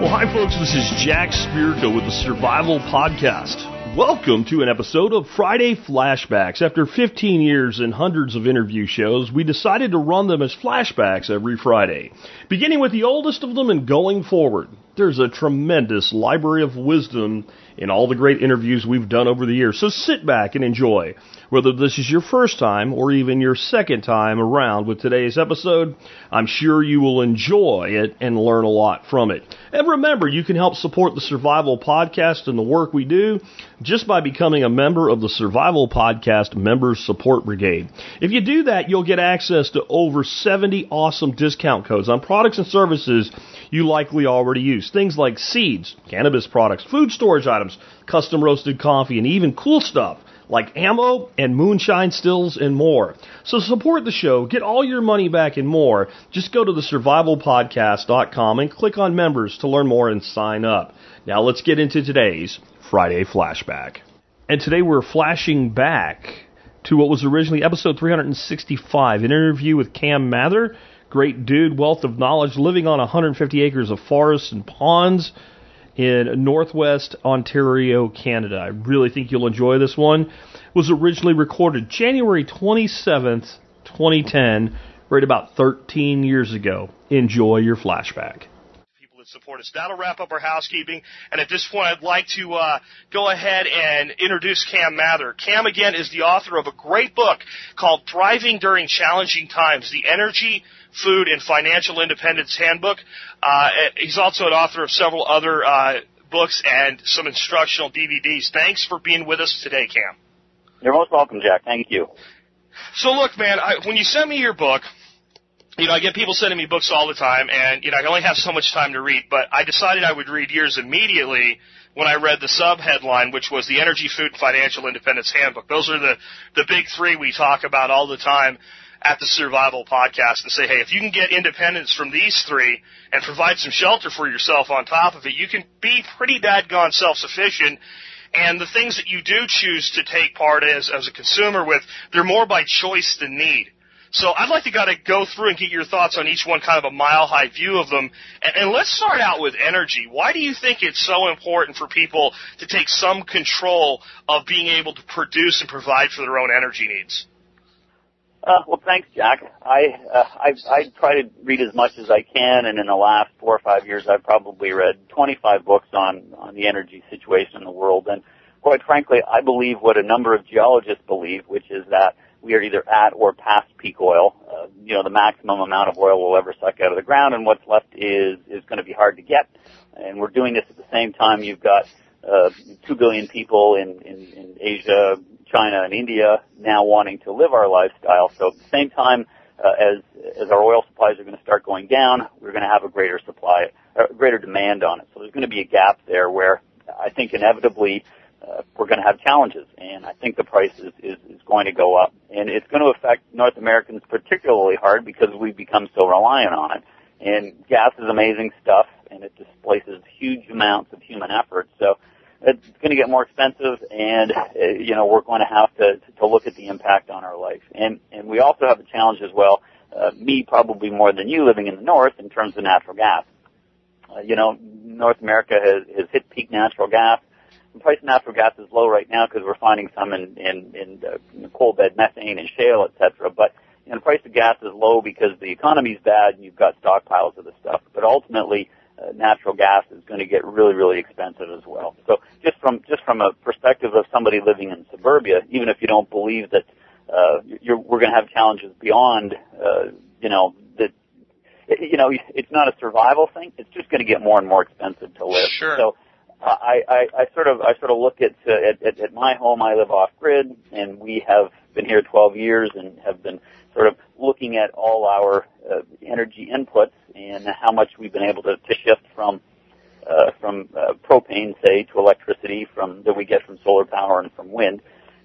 Well, hi, folks. This is Jack Spirko with the Survival Podcast. Welcome to an episode of Friday Flashbacks. After 15 years and hundreds of interview shows, we decided to run them as flashbacks every Friday, beginning with the oldest of them and going forward. There's a tremendous library of wisdom in all the great interviews we've done over the years, so sit back and enjoy. Whether this is your first time or even your second time around with today's episode, I'm sure you will enjoy it and learn a lot from it. And remember, you can help support the Survival Podcast and the work we do just by becoming a member of the Survival Podcast Members Support Brigade. If you do that, you'll get access to over 70 awesome discount codes on products and services you likely already use. Things like seeds, cannabis products, food storage items, custom roasted coffee, and even cool stuff like ammo and moonshine stills and more. So support the show, get all your money back and more. Just go to the survivalpodcast.com and click on members to learn more and sign up. Now let's get into today's Friday flashback. And today we're flashing back to what was originally episode 365, an interview with Cam Mather. Great dude, wealth of knowledge, living on 150 acres of forests and ponds in northwest Ontario, Canada. I really think you'll enjoy this one. It was originally recorded January 27th, 2010, right about 13 years ago. Enjoy your flashback. That support us. That'll wrap up our housekeeping. And at this point, I'd like to uh, go ahead and introduce Cam Mather. Cam, again, is the author of a great book called Thriving During Challenging Times The Energy, Food, and Financial Independence Handbook. Uh, he's also an author of several other uh, books and some instructional DVDs. Thanks for being with us today, Cam. You're most welcome, Jack. Thank you. So look, man, I, when you sent me your book, you know, I get people sending me books all the time, and you know, I only have so much time to read. But I decided I would read yours immediately when I read the sub headline, which was the Energy, Food, and Financial Independence Handbook. Those are the the big three we talk about all the time at the Survival Podcast and say, hey, if you can get independence from these three and provide some shelter for yourself on top of it, you can be pretty dadgone self-sufficient. And the things that you do choose to take part as as a consumer with, they're more by choice than need. So I'd like to kind of go through and get your thoughts on each one, kind of a mile high view of them. And, and let's start out with energy. Why do you think it's so important for people to take some control of being able to produce and provide for their own energy needs? Uh, well, thanks, Jack. I, uh, I I try to read as much as I can, and in the last four or five years, I've probably read 25 books on on the energy situation in the world. And quite frankly, I believe what a number of geologists believe, which is that we are either at or past peak oil. Uh, you know, the maximum amount of oil we'll ever suck out of the ground, and what's left is is going to be hard to get. And we're doing this at the same time. You've got uh, two billion people in, in, in Asia, China and India now wanting to live our lifestyle. So at the same time uh, as as our oil supplies are going to start going down, we're going to have a greater supply, a greater demand on it. So there's going to be a gap there where I think inevitably uh, we're going to have challenges, and I think the price is, is is going to go up, and it's going to affect North Americans particularly hard because we've become so reliant on it. And gas is amazing stuff, and it displaces huge amounts of human effort. So it's going to get more expensive, and uh, you know we're going to have to to look at the impact on our life. And and we also have a challenge as well. Uh, me probably more than you living in the north in terms of natural gas. Uh, you know, North America has, has hit peak natural gas. The price of natural gas is low right now because we're finding some in in, in, uh, in coal bed methane and shale, etc. But you know, the price of gas is low because the economy's bad and you've got stockpiles of the stuff. But ultimately, uh, natural gas is going to get really, really expensive as well. So just from just from a perspective of somebody living in suburbia, even if you don't believe that uh, you're, we're going to have challenges beyond, uh, you know, that you know, it's not a survival thing. It's just going to get more and more expensive to live. Sure. So I, I, I sort of I sort of look at, uh, at, at at my home. I live off grid, and we have been here 12 years and have been sort of looking at all our uh, energy inputs and how much we've been able to, to shift from uh, from uh, propane, say, to electricity from that we get from solar power and from wind.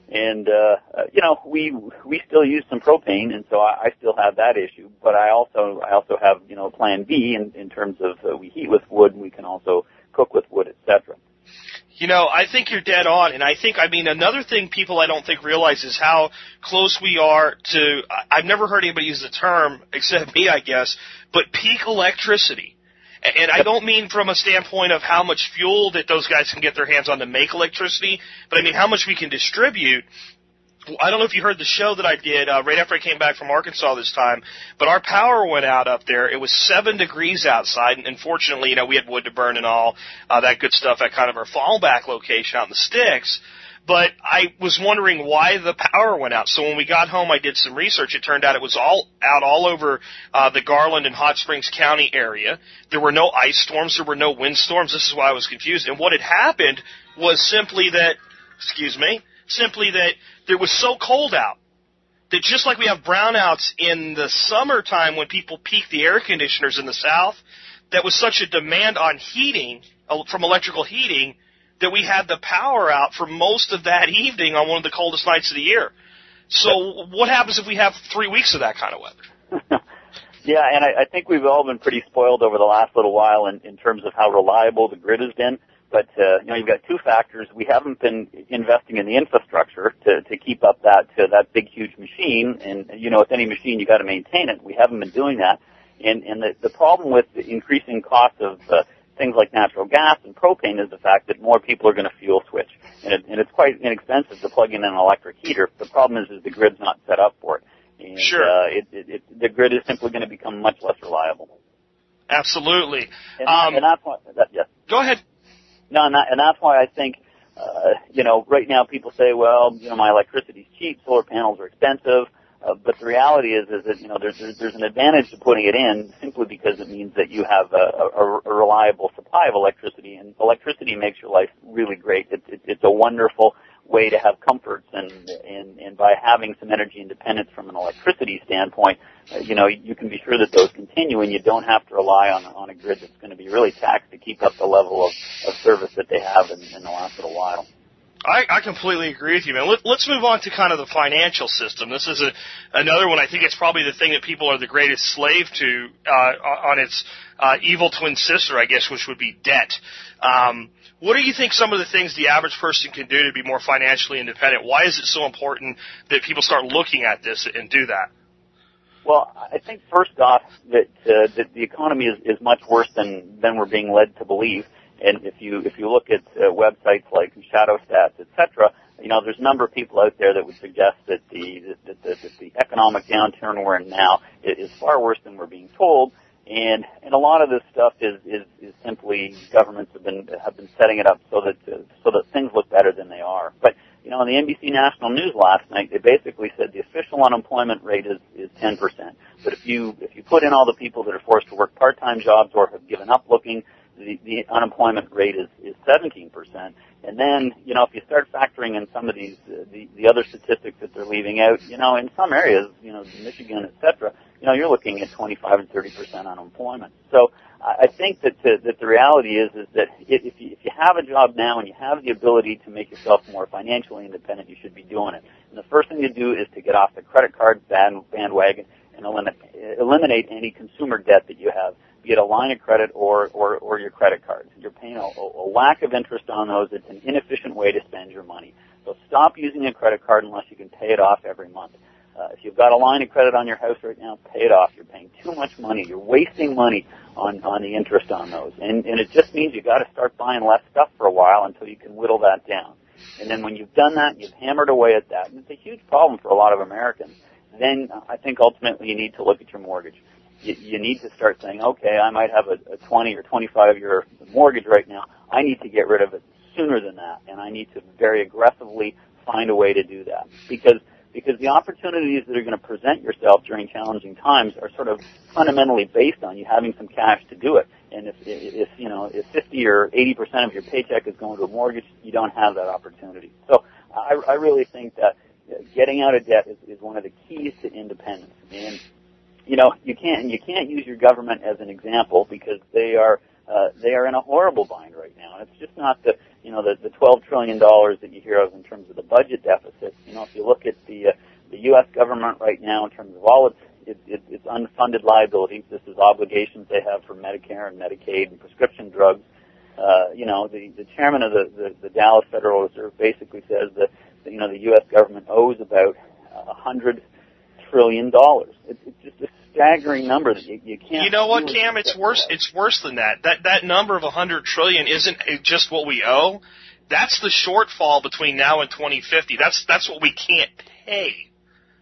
And uh, uh, you know, we we still use some propane, and so I, I still have that issue. But I also I also have you know Plan B in, in terms of uh, we heat with wood, and we can also cook with wood, etc. You know, I think you're dead on, and I think, I mean, another thing people I don't think realize is how close we are to, I've never heard anybody use the term, except me, I guess, but peak electricity. And I don't mean from a standpoint of how much fuel that those guys can get their hands on to make electricity, but I mean how much we can distribute. I don't know if you heard the show that I did uh, right after I came back from Arkansas this time, but our power went out up there. It was seven degrees outside, and unfortunately, you know, we had wood to burn and all uh, that good stuff at kind of our fallback location out in the sticks. But I was wondering why the power went out. So when we got home, I did some research. It turned out it was all out all over uh, the Garland and Hot Springs County area. There were no ice storms. There were no wind storms. This is why I was confused. And what had happened was simply that, excuse me, simply that there was so cold out that just like we have brownouts in the summertime when people peak the air conditioners in the south, that was such a demand on heating uh, from electrical heating that we had the power out for most of that evening on one of the coldest nights of the year. So what happens if we have three weeks of that kind of weather? Yeah, and I, I think we've all been pretty spoiled over the last little while in, in terms of how reliable the grid has been. But uh, you know, you've got two factors. We haven't been investing in the infrastructure to, to keep up that uh, that big, huge machine. And you know, with any machine, you got to maintain it. We haven't been doing that. And and the, the problem with the increasing cost of uh, things like natural gas and propane is the fact that more people are going to fuel switch, and, it, and it's quite inexpensive to plug in an electric heater. The problem is, is the grid's not set up for it. And, Sure. Uh, it, it, it, the grid is simply going to become much less reliable. Absolutely. And, Um, and that's why, that, yes. Go ahead. No, and, that, and that's why I think, uh, you know, right now people say, well, you know, my electricity's cheap, solar panels are expensive, uh, but the reality is, is that you know, there's, there's an advantage to putting it in simply because it means that you have a, a, a reliable supply of electricity, and electricity makes your life really great. It, it, it's a wonderful way to have comforts, and and and by having some energy independence from an electricity standpoint, uh, you know, you can be sure that those continue, and you don't have to rely on on a grid that's going to be really taxed to keep up the level of, of service that they have in, in the last little while. I, I completely agree with you, man. Let, let's move on to kind of the financial system. This is a, another one. I think it's probably the thing that people are the greatest slave to uh, on its uh, evil twin sister, I guess, which would be debt. Um, what do you think some of the things the average person can do to be more financially independent? Why is it so important that people start looking at this and do that? Well, I think first off that uh, that the economy is, is much worse than than we're being led to believe. And if you if you look at uh, websites like Shadow Stats, etc., you know there's a number of people out there that would suggest that the that, that, that the economic downturn we're in now is far worse than we're being told. And and a lot of this stuff is is, is simply governments have been have been setting it up so that uh, so that things look better than they are. But you know, on the NBC National News last night, they basically said the official unemployment rate is is 10%. But if you if you put in all the people that are forced to work part-time jobs or have given up looking, the, the unemployment rate is is 17%. And then, you know, if you start factoring in some of these uh, the the other statistics that they're leaving out, you know, in some areas, you know, Michigan, et cetera, you know, you're looking at 25 and 30% unemployment. So I think that the, that the reality is is that if if you, if you have a job now and you have the ability to make yourself more financially independent, you should be doing it. And the first thing to do is to get off the credit card band, bandwagon and eliminate, eliminate any consumer debt that you have, be it a line of credit or or, or your credit cards. You're paying a, a whack of interest on those. It's an inefficient way to spend your money. So stop using a credit card unless you can pay it off every month. Uh, if you've got a line of credit on your house right now, pay it off. You're paying too much money. You're wasting money on on the interest on those, and and it just means you got to start buying less stuff for a while until you can whittle that down. And then when you've done that, you've hammered away at that, and it's a huge problem for a lot of Americans. Then uh, I think ultimately you need to look at your mortgage. You, you need to start saying, okay, I might have a, a 20 or 25 year mortgage right now. I need to get rid of it sooner than that, and I need to very aggressively find a way to do that because because the opportunities that are going to present yourself during challenging times are sort of fundamentally based on you having some cash to do it. And if, if you know, if 50 or 80 percent of your paycheck is going to a mortgage, you don't have that opportunity. So I, I really think that getting out of debt is, is one of the keys to independence. And you know, you can't you can't use your government as an example because they are uh, they are in a horrible bind right now. And it's just not the you know the the 12 trillion dollars that you hear of in terms of the budget deficit. You know, if you look at the uh, the U.S. government right now in terms of all its it, it, it's unfunded liabilities. This is obligations they have for Medicare and Medicaid and prescription drugs. uh, you know, the, the chairman of the, the, the Dallas Federal Reserve basically says that, you know the U.S. government owes about a hundred trillion dollars. It's, staggering number that you, you can't. You know what, Cam? It's worse. for. It's worse than that. That that number of a hundred trillion isn't just what we owe. That's the shortfall between now and 2050. That's that's what we can't pay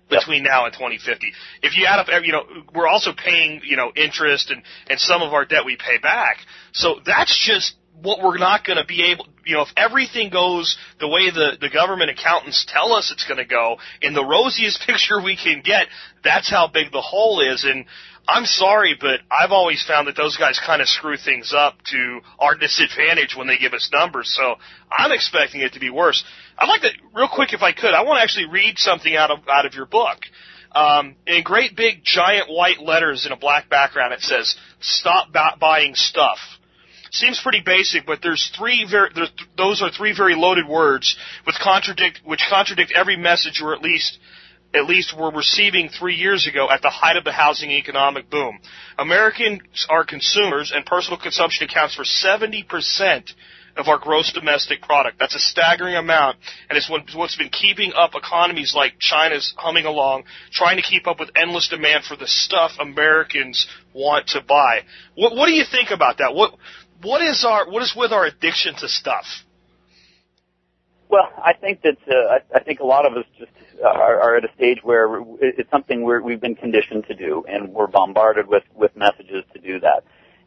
between now and 2050. If you add up, you know, we're also paying, you know, interest and and some of our debt we pay back. So that's just what we're not going to be able. You know, if everything goes the way the the government accountants tell us it's going to go, in the rosiest picture we can get, that's how big the hole is. And I'm sorry, but I've always found that those guys kind of screw things up to our disadvantage when they give us numbers. So I'm expecting it to be worse. I'd like to, real quick, if I could, I want to actually read something out of out of your book. Um, in great big giant white letters in a black background, it says "Stop bu- buying stuff." Seems pretty basic, but there's three very those are three very loaded words with contradict which contradict every message or at least at least we were receiving three years ago at the height of the housing economic boom. Americans are consumers, and personal consumption accounts for 70% of our gross domestic product. That's a staggering amount, and it's what- what's been keeping up economies like China's humming along, trying to keep up with endless demand for the stuff Americans want to buy. What, what do you think about that? What what is our what is with our addiction to stuff? Well, I think that uh, I, I think a lot of us just are, are at a stage where it's something we're, we've been conditioned to do, and we're bombarded with with messages to do that,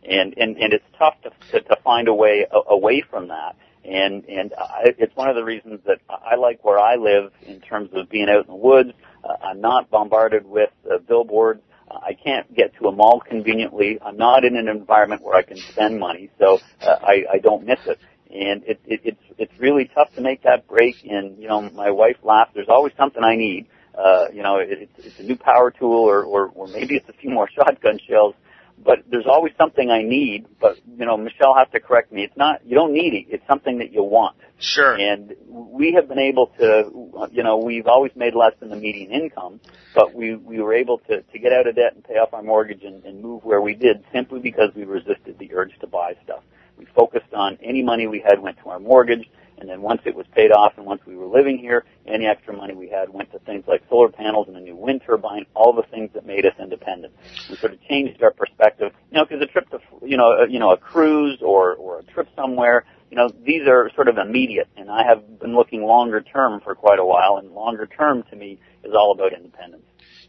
and and and it's tough to to, to find a way a, away from that. And and I, it's one of the reasons that I like where I live in terms of being out in the woods. Uh, I'm not bombarded with uh, billboards. I can't get to a mall conveniently. I'm not in an environment where I can spend money, so uh, I, I don't miss it and it, it, it's it's really tough to make that break. And you know, my wife laughs. There's always something I need. Uh, you know, it, it's, it's a new power tool, or, or or maybe it's a few more shotgun shells. But there's always something I need. But you know, Michelle has to correct me. It's not you don't need it. It's something that you want. Sure. And we have been able to, you know, we've always made less than the median income, but we, we were able to, to get out of debt and pay off our mortgage and, and move where we did simply because we resisted the urge to buy stuff. We focused on any money we had went to our mortgage, and then once it was paid off and once we were living here, any extra money we had went to things like solar panels and a new wind turbine, all the things that made us independent. We sort of changed our perspective, you know, because a trip to, you know, a, you know, a cruise or, or a trip somewhere, you know, these are sort of immediate, and I have been looking longer term for quite a while, and longer term to me is all about independence.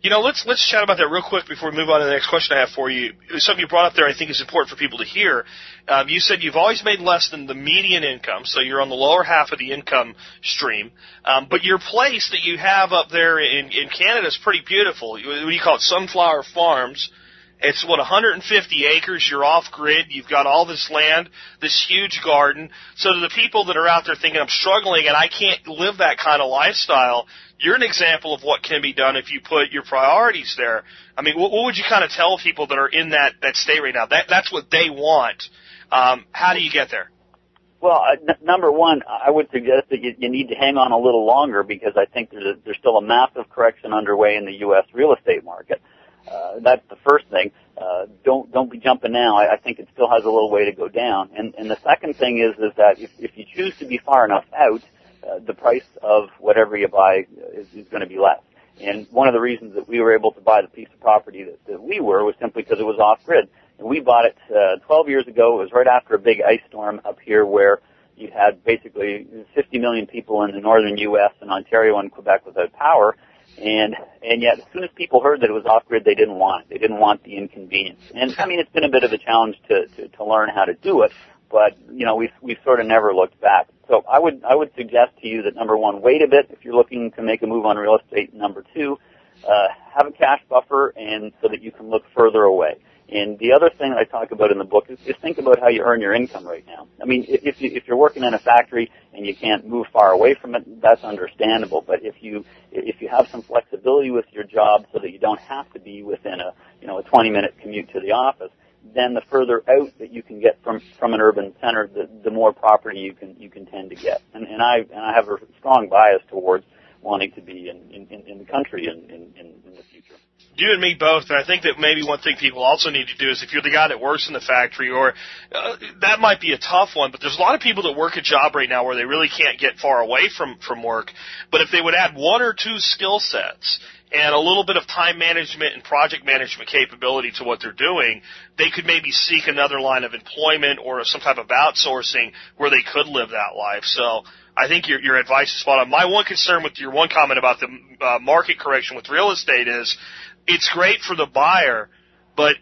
You know, let's let's chat about that real quick before we move on to the next question I have for you. Something you brought up there, I think, is important for people to hear. Um, you said you've always made less than the median income, so you're on the lower half of the income stream. Um, but your place that you have up there in in Canada is pretty beautiful. What do you call it? Sunflower Farms. It's what 150 acres. You're off grid. You've got all this land, this huge garden. So to the people that are out there thinking I'm struggling and I can't live that kind of lifestyle, you're an example of what can be done if you put your priorities there. I mean, what, what would you kind of tell people that are in that that state right now? That that's what they want. Um, how do you get there? Well, uh, n- number one, I would suggest that you, you need to hang on a little longer because I think there's a, there's still a massive correction underway in the U.S. real estate market. Uh, that's the first thing. Uh, don't don't be jumping now. I, I think it still has a little way to go down. And and the second thing is is that if if you choose to be far enough out, uh, the price of whatever you buy is, is going to be less. And one of the reasons that we were able to buy the piece of property that, that we were was simply because it was off grid. And we bought it uh, 12 years ago. It was right after a big ice storm up here where you had basically 50 million people in the northern U.S. and Ontario and Quebec without power. And and yet, as soon as people heard that it was off grid, they didn't want it. They didn't want the inconvenience. And I mean, it's been a bit of a challenge to to, to learn how to do it. But you know, we've we've sort of never looked back. So I would I would suggest to you that number one, wait a bit if you're looking to make a move on real estate. Number two, uh, have a cash buffer, and so that you can look further away. And the other thing I talk about in the book is, is think about how you earn your income right now. I mean, if, you, if you're working in a factory and you can't move far away from it, that's understandable. But if you if you have some flexibility with your job, so that you don't have to be within a you know a 20 minute commute to the office, then the further out that you can get from from an urban center, the the more property you can you can tend to get. And and I and I have a strong bias towards wanting to be in in, in the country in, in in the future. You and me both, and I think that maybe one thing people also need to do is if you're the guy that works in the factory, or uh, that might be a tough one, but there's a lot of people that work a job right now where they really can't get far away from from work. But if they would add one or two skill sets and a little bit of time management and project management capability to what they're doing, they could maybe seek another line of employment or some type of outsourcing where they could live that life. So I think your, your advice is spot on. My one concern with your one comment about the uh, market correction with real estate is it's great for the buyer, but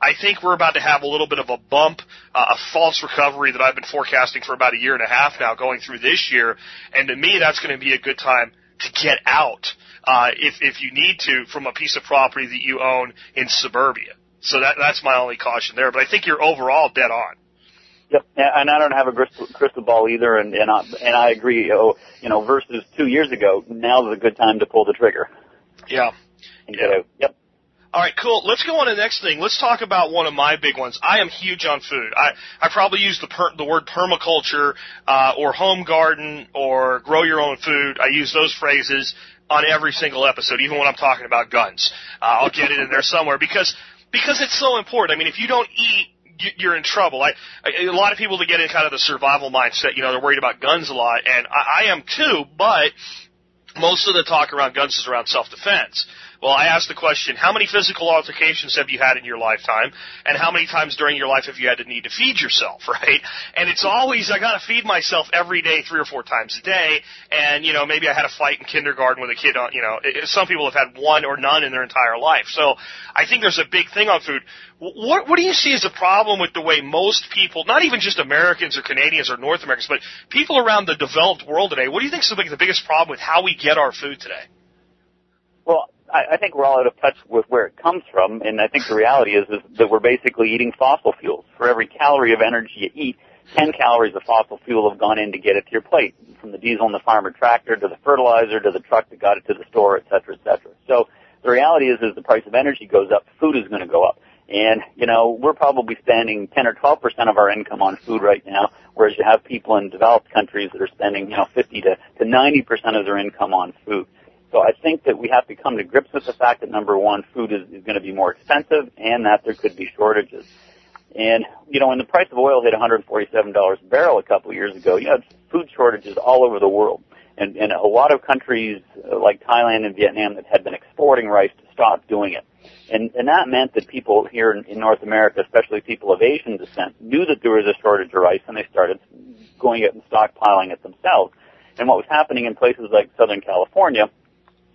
I think we're about to have a little bit of a bump, uh, a false recovery that I've been forecasting for about a year and a half now going through this year. And to me, that's going to be a good time to get out, uh, if, if you need to from a piece of property that you own in suburbia. So that, that's my only caution there. But I think you're overall dead on. Yep, and I don't have a crystal, crystal ball either, and and I, and I agree. Oh, you know, versus two years ago, now's a good time to pull the trigger. Yeah. And Yeah. out. Yep. All right, cool. Let's go on to the next thing. Let's talk about one of my big ones. I am huge on food. I, I probably use the per, the word permaculture uh, or home garden or grow your own food. I use those phrases on every single episode, even when I'm talking about guns. Uh, I'll get it in there somewhere because because it's so important. I mean, if you don't eat, you're in trouble. I, a lot of people that get in kind of the survival mindset, you know, they're worried about guns a lot, and I, I am too. But most of the talk around guns is around self-defense. Well, I asked the question, how many physical altercations have you had in your lifetime? And how many times during your life have you had to need to feed yourself, right? And it's always, I gotta feed myself every day, three or four times a day. And, you know, maybe I had a fight in kindergarten with a kid on, you know, some people have had one or none in their entire life. So I think there's a big thing on food. What, what do you see as a problem with the way most people, not even just Americans or Canadians or North Americans, but people around the developed world today, what do you think is the biggest problem with how we get our food today? Well, I, I think we're all out of touch with where it comes from, and I think the reality is, is that we're basically eating fossil fuels. For every calorie of energy you eat, 10 calories of fossil fuel have gone in to get it to your plate, from the diesel in the farmer tractor to the fertilizer to the truck that got it to the store, et cetera, et cetera. So the reality is, is the price of energy goes up, food is going to go up. And, you know, we're probably spending 10 or 12% of our income on food right now, whereas you have people in developed countries that are spending, you know, 50 to, to 90% of their income on food. So I think that we have to come to grips with the fact that number one, food is, is going to be more expensive and that there could be shortages. And, you know, when the price of oil hit $147 a barrel a couple of years ago, you had food shortages all over the world. And, and a lot of countries uh, like Thailand and Vietnam that had been exporting rice to stop doing it. And, and that meant that people here in, in North America, especially people of Asian descent, knew that there was a shortage of rice and they started going out and stockpiling it themselves. And what was happening in places like Southern California,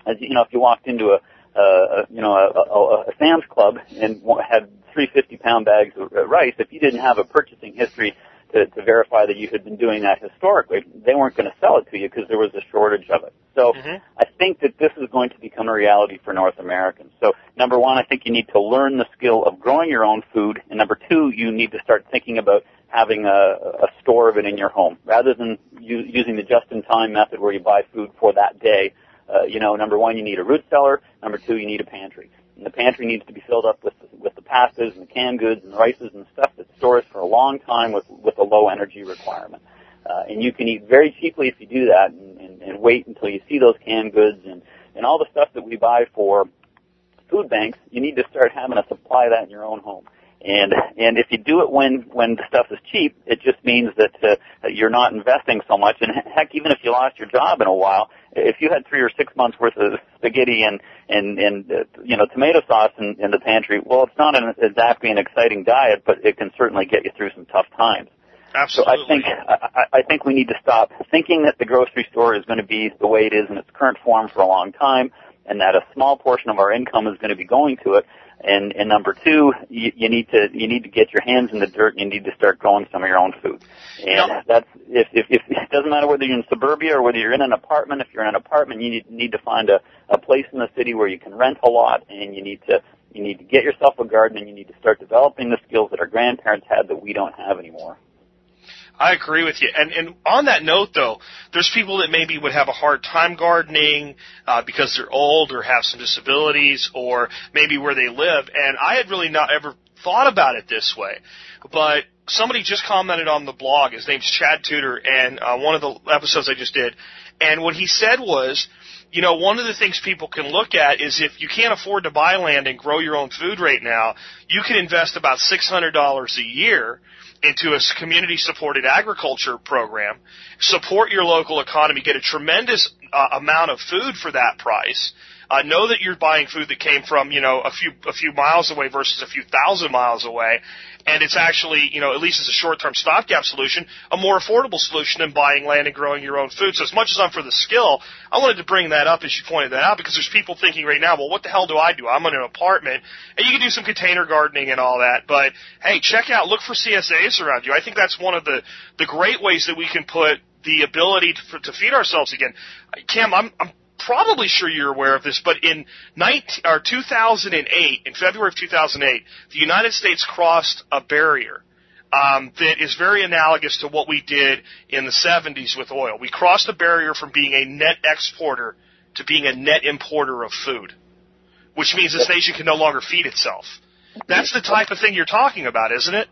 as you know, if you walked into a, uh, you know, a, a, a Sam's Club and had three 50 pound bags of uh, rice, if you didn't have a purchasing history to, to verify that you had been doing that historically, they weren't going to sell it to you because there was a shortage of it. So Mhm. I think that this is going to become a reality for North Americans. So number one, I think you need to learn the skill of growing your own food, and number two, you need to start thinking about having a, a store of it in your home rather than u- using the just-in-time method where you buy food for that day. Uh, you know, number one, you need a root cellar. Number two, you need a pantry. And the pantry needs to be filled up with with the pastas and the canned goods and the rices and stuff that stores for a long time with with a low energy requirement. Uh, and you can eat very cheaply if you do that, and, and, and wait until you see those canned goods and and all the stuff that we buy for food banks. You need to start having a supply of that in your own home. And and if you do it when when the stuff is cheap, it just means that, uh, you're not investing so much. And heck, even if you lost your job in a while, if you had three or six months worth of spaghetti and and and uh, you know tomato sauce in, in the pantry, well, it's not an, exactly an exciting diet, but it can certainly get you through some tough times. Absolutely. So. I think I I think we need to stop thinking that the grocery store is going to be the way it is in its current form for a long time, and that a small portion of our income is going to be going to it. And, and number two, you, you need to you need to get your hands in the dirt. and You need to start growing some of your own food. And Yeah. that's if, if if it doesn't matter whether you're in suburbia or whether you're in an apartment. If you're in an apartment, you need, need to find a, a place in the city where you can rent a lot, and you need to you need to get yourself a garden, and you need to start developing the skills that our grandparents had that we don't have anymore. I agree with you. And and on that note, though, there's people that maybe would have a hard time gardening uh, because they're old or have some disabilities, or maybe where they live. And I had really not ever thought about it this way, but somebody just commented on the blog. His name's Chad Tudor, and uh, one of the episodes I just did, and what he said was you know, one of the things people can look at is if you can't afford to buy land and grow your own food right now, you can invest about $600 a year into a community supported agriculture program, support your local economy, get a tremendous uh, amount of food for that price. Uh, know that you're buying food that came from, you know, a few a few miles away versus a few thousand miles away, and it's actually, you know, at least as a short-term stopgap solution, a more affordable solution than buying land and growing your own food. So as much as I'm for the skill, I wanted to bring that up as you pointed that out because there's people thinking right now, well, what the hell do I do? I'm in an apartment, and you can do some container gardening and all that, but hey, check out, look for CSAs around you. I think that's one of the the great ways that we can put the ability to, to feed ourselves again. Cam, I'm, I'm probably sure you're aware of this, but in 19, or 2008, in February of 2008, the United States crossed a barrier um, that is very analogous to what we did in the 70s with oil. We crossed a barrier from being a net exporter to being a net importer of food, which means this nation can no longer feed itself. That's the type of thing you're talking about, isn't it?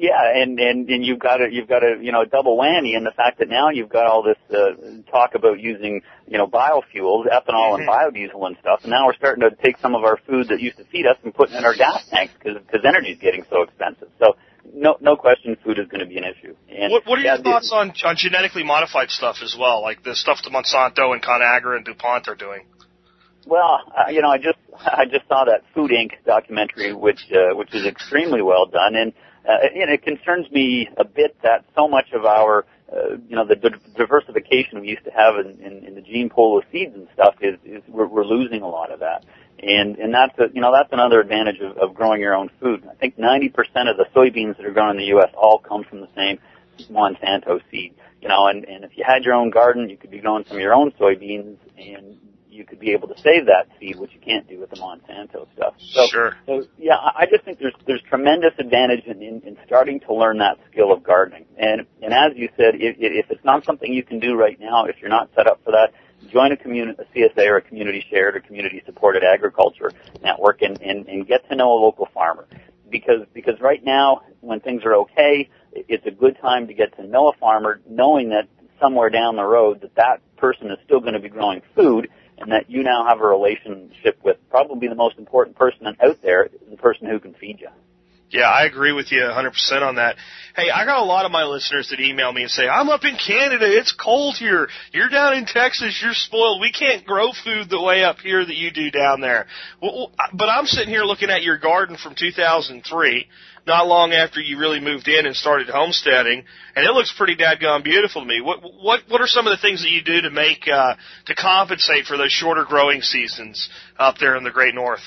Yeah, and and and you've got a you've got a you know a double whammy in the fact that now you've got all this uh, talk about using you know biofuels, ethanol and biodiesel and stuff, and now we're starting to take some of our food that used to feed us and put it in our gas tanks because because energy is getting so expensive. So no no question, food is going to be an issue. And What, what are yeah, your thoughts on, on genetically modified stuff as well, like the stuff that Monsanto and Conagra and DuPont are doing? Well, uh, you know, I just I just saw that Food Inc. documentary, which uh, which is extremely well done, and uh, know, it concerns me a bit that so much of our uh, you know the di- diversification we used to have in, in, in the gene pool of seeds and stuff is, is we're, we're losing a lot of that, and and that's a, you know that's another advantage of, of growing your own food. I think 90% of the soybeans that are grown in the U.S. all come from the same Monsanto seed. You know, and, and if you had your own garden, you could be growing some of your own soybeans, and you could be able to save that seed, which you can't do with the Monsanto stuff. So, Sure. so yeah, I just think there's there's tremendous advantage in, in, in starting to learn that skill of gardening. And and as you said, if, if it's not something you can do right now, if you're not set up for that, join a community, a CSA or a community shared or community supported agriculture network, and, and and get to know a local farmer. Because because right now, when things are okay, it's a good time to get to know a farmer, knowing that somewhere down the road that that person is still going to be growing food and that you now have a relationship with probably the most important person out there, the person who can feed you. Yeah, I agree with you 100% on that. Hey, I got a lot of my listeners that email me and say, I'm up in Canada, it's cold here. You're down in Texas, you're spoiled. We can't grow food the way up here that you do down there. Well, but I'm sitting here looking at your garden from 2003, not long after you really moved in and started homesteading, and it looks pretty dadgum beautiful to me. What what what are some of the things that you do to make uh, to compensate for those shorter growing seasons up there in the Great North?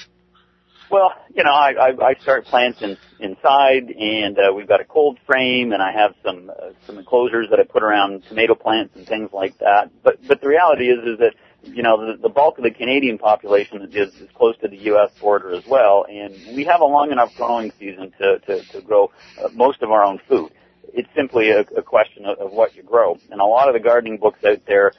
Well, you know, I, I, I start plants in, inside, and uh, we've got a cold frame, and I have some uh, some enclosures that I put around tomato plants and things like that. But but the reality is is that you know the, the bulk of the Canadian population is, is close to the U.S. border as well, and we have a long enough growing season to to, to grow uh, most of our own food. It's simply a, a question of, of what you grow, and a lot of the gardening books out there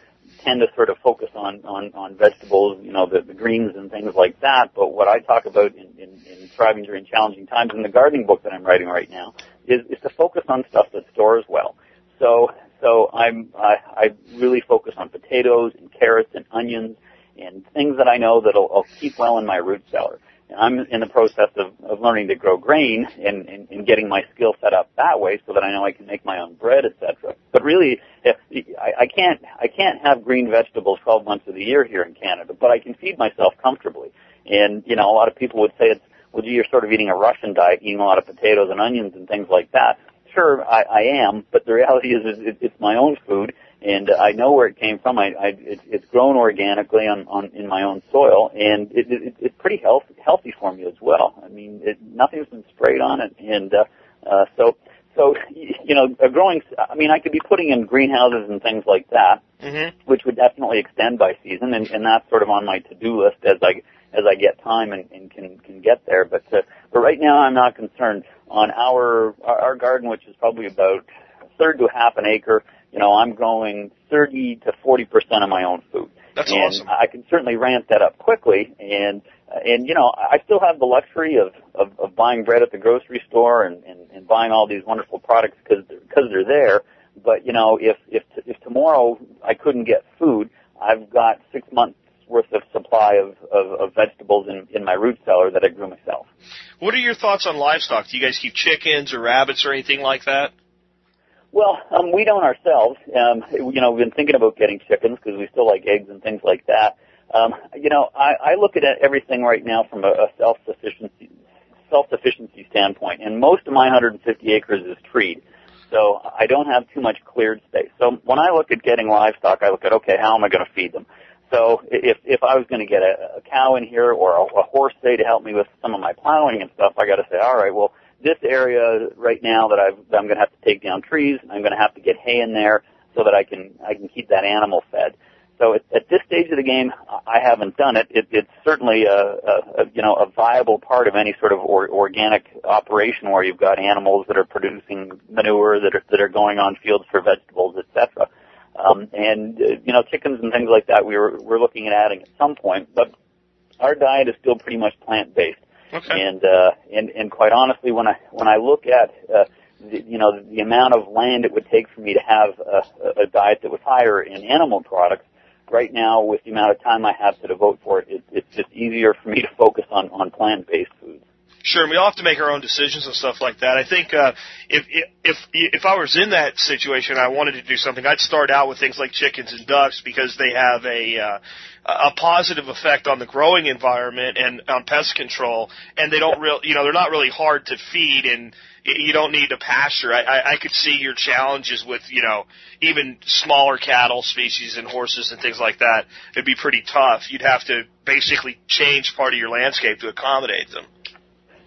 tend to sort of focus on on, on vegetables, you know, the, the greens and things like that. But what I talk about in, in, in thriving during challenging times in the gardening book that I'm writing right now is, is to focus on stuff that stores well. So so I'm I, I really focus on potatoes and carrots and onions and things that I know that'll I'll keep well in my root cellar. And I'm in the process of, of learning to grow grain and, and, and getting my skill set up that way so that I know I can make my own bread, etc. But really, if, I, I can't I can't have green vegetables 12 months of the year here in Canada, but I can feed myself comfortably. And you know, a lot of people would say it's well, gee, you're sort of eating a Russian diet, eating a lot of potatoes and onions and things like that. Sure, I, I am, but the reality is, is it, it's my own food, and I know where it came from. I, I it, it's grown organically on, on in my own soil, and it, it, it's pretty healthy healthy for me as well. I mean, it, nothing's been sprayed on it, and uh, uh, so so you know, a growing. I mean, I could be putting in greenhouses and things like that, Mm-hmm. which would definitely extend by season, and, and that's sort of on my to-do list as I as I get time and, and can can get there. But uh, but right now, I'm not concerned on our our garden, which is probably about a third to half an acre. You know, I'm growing 30 to 40 percent of my own food. That's and awesome. I can certainly ramp that up quickly, and and you know I still have the luxury of of, of buying bread at the grocery store and, and, and buying all these wonderful products because because they're there. But you know if if if tomorrow I couldn't get food, I've got six months worth of supply of, of, of vegetables in, in my root cellar that I grew myself. What are your thoughts on livestock? Do you guys keep chickens or rabbits or anything like that? Well, um, we don't ourselves. Um, you know, we've been thinking about getting chickens because we still like eggs and things like that. Um, you know, I, I look at everything right now from a, a self-sufficiency self-sufficiency standpoint, and most of my 150 acres is treed, so I don't have too much cleared space. So when I look at getting livestock, I look at okay, how am I going to feed them? So if if I was going to get a, a cow in here or a, a horse say to help me with some of my plowing and stuff, I got to say, all right, well this area right now that I've that I'm going to have to take down trees, I'm going to have to get hay in there so that I can I can keep that animal fed. So at, at this stage of the game, I haven't done it. it it's certainly a, a, a you know a viable part of any sort of or, organic operation where you've got animals that are producing manure that are that are going on fields for vegetables, etc. Um, and uh, you know chickens and things like that we were we're looking at adding at some point, but our diet is still pretty much plant based. Okay. And uh, and and quite honestly, when I when I look at uh, the, you know the amount of land it would take for me to have a, a diet that was higher in animal products, right now with the amount of time I have to devote for it, it it's just easier for me to focus on on plant based foods. Sure, and we all have to make our own decisions and stuff like that. I think uh, if if if I was in that situation, I wanted to do something. I'd start out with things like chickens and ducks because they have a uh, a positive effect on the growing environment and on pest control, and they don't real you know they're not really hard to feed and you don't need a pasture. I, I, I could see your challenges with, you know, even smaller cattle species and horses and things like that. It'd be pretty tough. You'd have to basically change part of your landscape to accommodate them.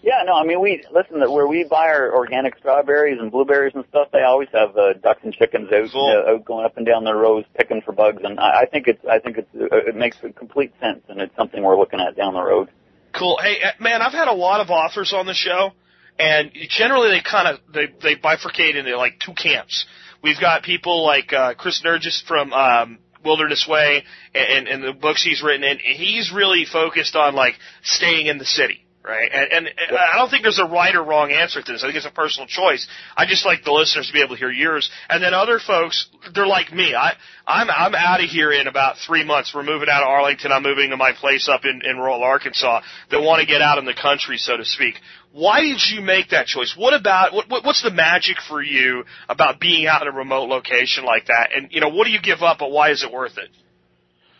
Yeah, no, I mean we listen. That where we buy our organic strawberries and blueberries and stuff, they always have uh, ducks and chickens out, Cool. uh, out going up and down their rows picking for bugs, and I, I think it's I think it's uh, it makes complete sense, and it's something we're looking at down the road. Cool. Hey, uh, man, I've had a lot of authors on the show, and generally they kind of they they bifurcate into like two camps. We've got people like uh, Chris Nyerges from um, Wilderness Way and, and the books he's written, and he's really focused on like staying in the city. Right, and, and uh, I don't think there's a right or wrong answer to this. I think it's a personal choice. I just like the listeners to be able to hear yours. And then other folks, they're like me. I, I'm I'm out of here in about three months. We're moving out of Arlington. I'm moving to my place up in, in rural Arkansas. That want to get out in the country, so to speak. Why did you make that choice? What about what what's the magic for you about being out in a remote location like that? And you know, what do you give up, but why is it worth it?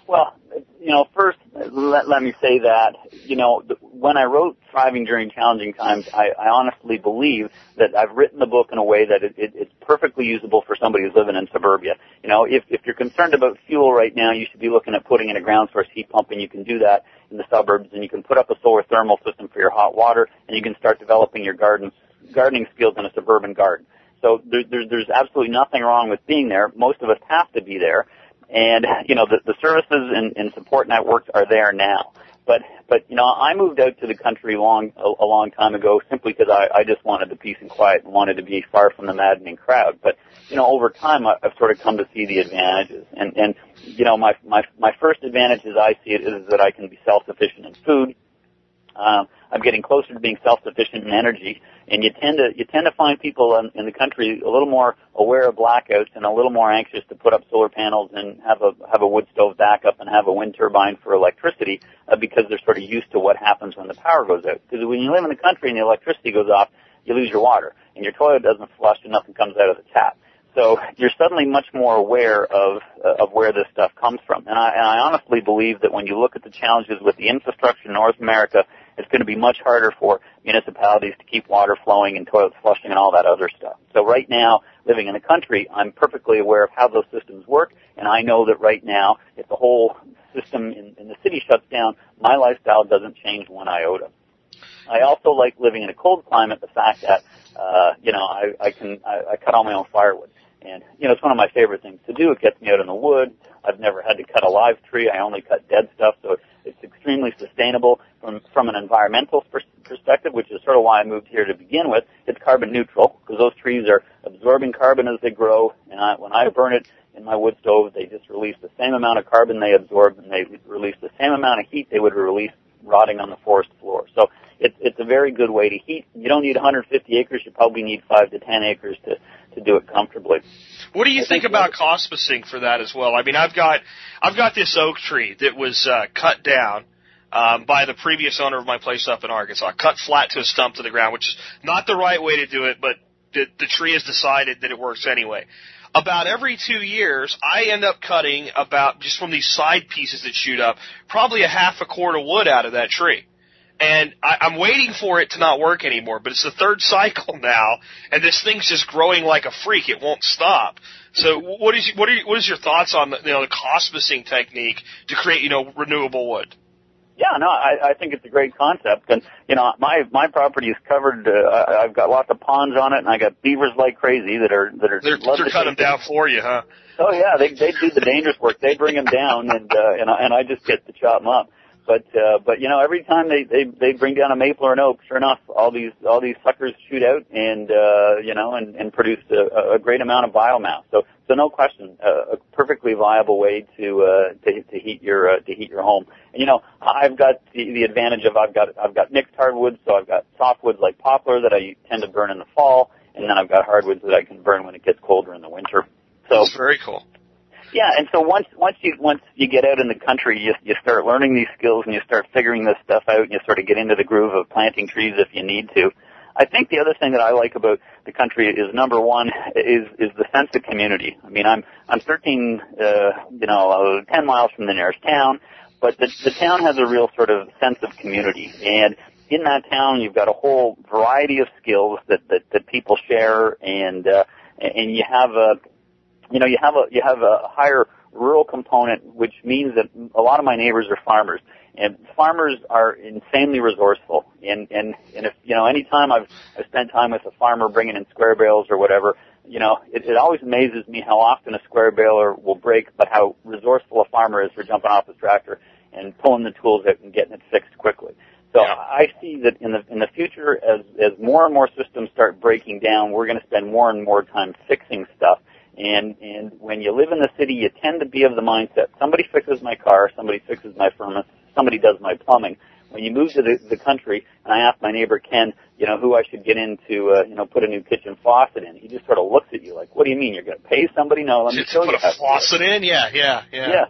Well, you know, first let, let me say that you know when I wrote "Thriving During Challenging Times," I, I honestly believe that I've written the book in a way that it, it, it's perfectly usable for somebody who's living in suburbia. You know, if if you're concerned about fuel right now, you should be looking at putting in a ground source heat pump, and you can do that in the suburbs, and you can put up a solar thermal system for your hot water, and you can start developing your gardens gardening skills in a suburban garden. So there, there, there's absolutely nothing wrong with being there. Most of us have to be there and you know the, the services and, and support networks are there now. But but you know I moved out to the country long a, a long time ago simply because I, I just wanted the peace and quiet and wanted to be far from the maddening crowd. But you know over time I, I've sort of come to see the advantages. And and you know my my my first advantage as I see it is that I can be self sufficient in food. Um, I'm getting closer to being self-sufficient in energy, and you tend to you tend to find people in, in the country a little more aware of blackouts and a little more anxious to put up solar panels and have a have a wood stove backup and have a wind turbine for electricity uh, because they're sort of used to what happens when the power goes out. Because when you live in the country and the electricity goes off, you lose your water, and your toilet doesn't flush and nothing comes out of the tap. So you're suddenly much more aware of uh, of where this stuff comes from. And I, and I honestly believe that when you look at the challenges with the infrastructure in North America, it's going to be much harder for municipalities to keep water flowing and toilets flushing and all that other stuff. So right now, living in the country, I'm perfectly aware of how those systems work, and I know that right now, if the whole system in, in the city shuts down, my lifestyle doesn't change one iota. I also like living in a cold climate. The fact that uh, you know I, I can I, I cut all my own firewood, and you know it's one of my favorite things to do. It gets me out in the woods. I've never had to cut a live tree. I only cut dead stuff, so it's extremely sustainable from from an environmental pers- perspective, which is sort of why I moved here to begin with. It's carbon neutral because those trees are absorbing carbon as they grow, and I, when I burn it in my wood stove, they just release the same amount of carbon they absorb, and they release the same amount of heat they would release rotting on the forest floor. So it's it's a very good way to heat. You don't need 150 acres. You probably need five to 10 acres to to do it comfortably. What do you I think think about coppicing for that as well? I mean, I've got I've got this oak tree that was uh, cut down um, by the previous owner of my place up in Arkansas, cut flat to a stump to the ground, which is not the right way to do it, but the, the tree has decided that it works anyway. About every two years, I end up cutting about just from these side pieces that shoot up, probably a half a cord of wood out of that tree and I, I'm waiting for it to not work anymore. But it's the third cycle now, and this thing's just growing like a freak. It won't stop. So, what is what are what is your thoughts on the, you know the coppicing technique to create you know renewable wood? Yeah, no, I, I think it's a great concept, and you know, my my property is covered. Uh, I've got lots of ponds on it, and I got beavers like crazy that are that are. They're they're to cutting take down for you, huh? Oh yeah, they they do the dangerous work. They bring them down, and uh, and I, and I just get to chop them up. But uh, but you know, every time they they they bring down a maple or an oak, sure enough, all these all these suckers shoot out and uh, you know and and produce a, a great amount of biomass. So so no question, uh, a perfectly viable way to uh, to to heat your uh, to heat your home. And you know, I've got the, the advantage of I've got I've got mixed hardwoods, so I've got softwoods like poplar that I tend to burn in the fall, and then I've got hardwoods that I can burn when it gets colder in the winter. So That's very cool. Yeah, and so once once you once you get out in the country, you you start learning these skills and you start figuring this stuff out, and you sort of get into the groove of planting trees if you need to. I think the other thing that I like about the country is number one is is the sense of community. I mean, I'm I'm 13, uh, you know, uh, 10 miles from the nearest town, but the the town has a real sort of sense of community, and in that town you've got a whole variety of skills that that, that people share, and uh, and you have a you know, you have a you have a higher rural component, which means that a lot of my neighbors are farmers, and farmers are insanely resourceful. And and and if you know, anytime I've I've spent time with a farmer bringing in square bales or whatever, you know, it, it always amazes me how often a square baler will break, but how resourceful a farmer is for jumping off his tractor and pulling the tools out and getting it fixed quickly. So Yeah. I see that in the in the future, as as more and more systems start breaking down, we're going to spend more and more time fixing stuff. And and when you live in the city, you tend to be of the mindset somebody fixes my car, somebody fixes my furnace, somebody does my plumbing. When you move to the, the country, and I ask my neighbor Ken, you know, who I should get in to, uh, you know, put a new kitchen faucet in, he just sort of looks at you like, "What do you mean? You're going to pay somebody? No, let me Just show put a how to do it." faucet in, yeah, yeah, yeah. Yeah.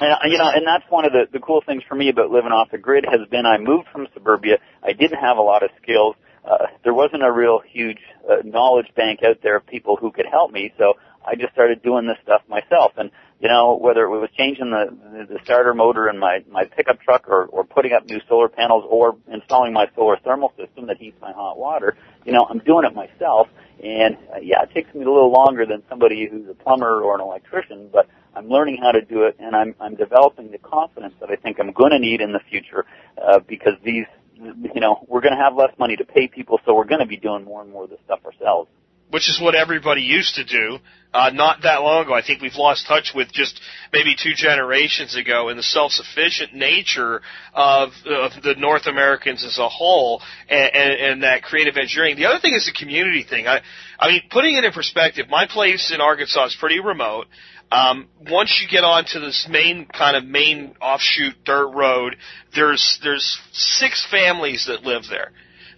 And, you know, and that's one of the, the cool things for me about living off the grid has been I moved from suburbia. I didn't have a lot of skills. Uh, there wasn't a real huge uh, knowledge bank out there of people who could help me, so I just started doing this stuff myself. And you know, whether it was changing the the starter motor in my my pickup truck, or or putting up new solar panels, or installing my solar thermal system that heats my hot water, you know, I'm doing it myself. And uh, yeah, it takes me a little longer than somebody who's a plumber or an electrician, but I'm learning how to do it, and I'm I'm developing the confidence that I think I'm going to need in the future, uh, because these, you know, we're going to have less money to pay people, so we're going to be doing more and more of this stuff ourselves. which is what everybody used to do uh, not that long ago. I think we've lost touch with just maybe two generations ago in the self-sufficient nature of, of the North Americans as a whole and, and, and that creative engineering. The other thing is the community thing. I, I mean, putting it in perspective, my place in Arkansas is pretty remote. Um, once you get onto this main kind of main offshoot dirt road, there's there's six families that live there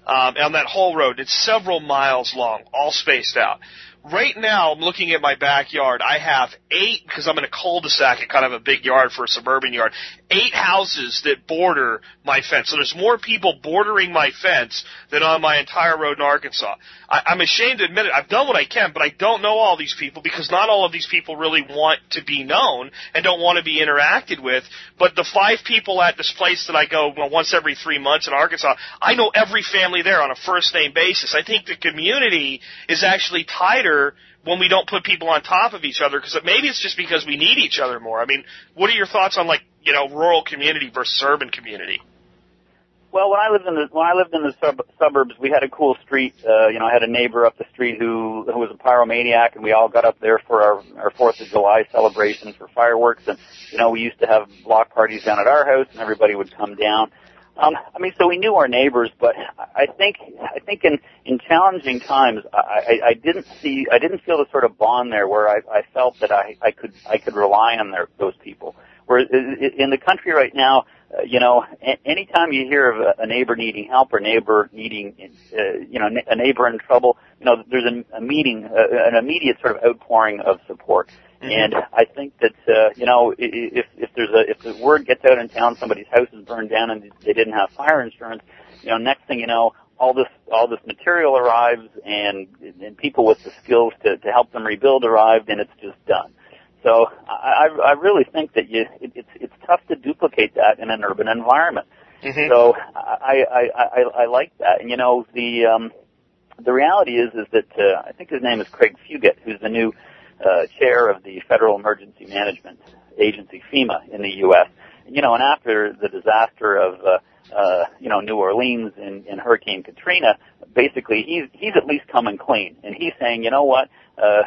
um, on that whole road. It's several miles long, all spaced out. Right now, I'm looking at my backyard. I have eight, because I'm in a cul-de-sac, and kind of a big yard for a suburban yard, eight houses that border my fence. So there's more people bordering my fence than on my entire road in Arkansas. I, I'm ashamed to admit it. I've done what I can, but I don't know all these people because not all of these people really want to be known and don't want to be interacted with. But the five people at this place that I go well, once every three months in Arkansas, I know every family there on a first name basis. I think the community is actually tighter when we don't put people on top of each other because maybe it's just because we need each other more. I mean, what are your thoughts on like you know rural community versus urban community? Well, when I lived in the when I lived in the sub- suburbs, we had a cool street. Uh, you know, I had a neighbor up the street who who was a pyromaniac, and we all got up there for our our Fourth of July celebration for fireworks. And you know, we used to have block parties down at our house, and everybody would come down. Um, I mean, so we knew our neighbors, but I think I think in in challenging times, I, I, I didn't see I didn't feel the sort of bond there where I, I felt that I, I could I could rely on their, those people. Whereas in the country right now, uh, you know, a- anytime you hear of a, a neighbor needing help or neighbor needing, uh, you know, a neighbor in trouble, you know, there's an, a meeting, uh, an immediate sort of outpouring of support. And I think that uh, you know if if there's a if the word gets out in town somebody's house is burned down and they didn't have fire insurance, you know next thing you know all this all this material arrives and and people with the skills to to help them rebuild arrived and it's just done. So I I really think that you it, it's it's tough to duplicate that in an urban environment. Mhm. So I, I, I, I like that. And you know, the, um, the reality is, is that, uh, I think his name is Craig Fugate, who's the new, uh, chair of the Federal Emergency Management Agency, FEMA, in the U.S. You know, and after the disaster of, uh, uh, you know, New Orleans in, in Hurricane Katrina, basically he's, he's at least coming clean. And he's saying, you know what, uh,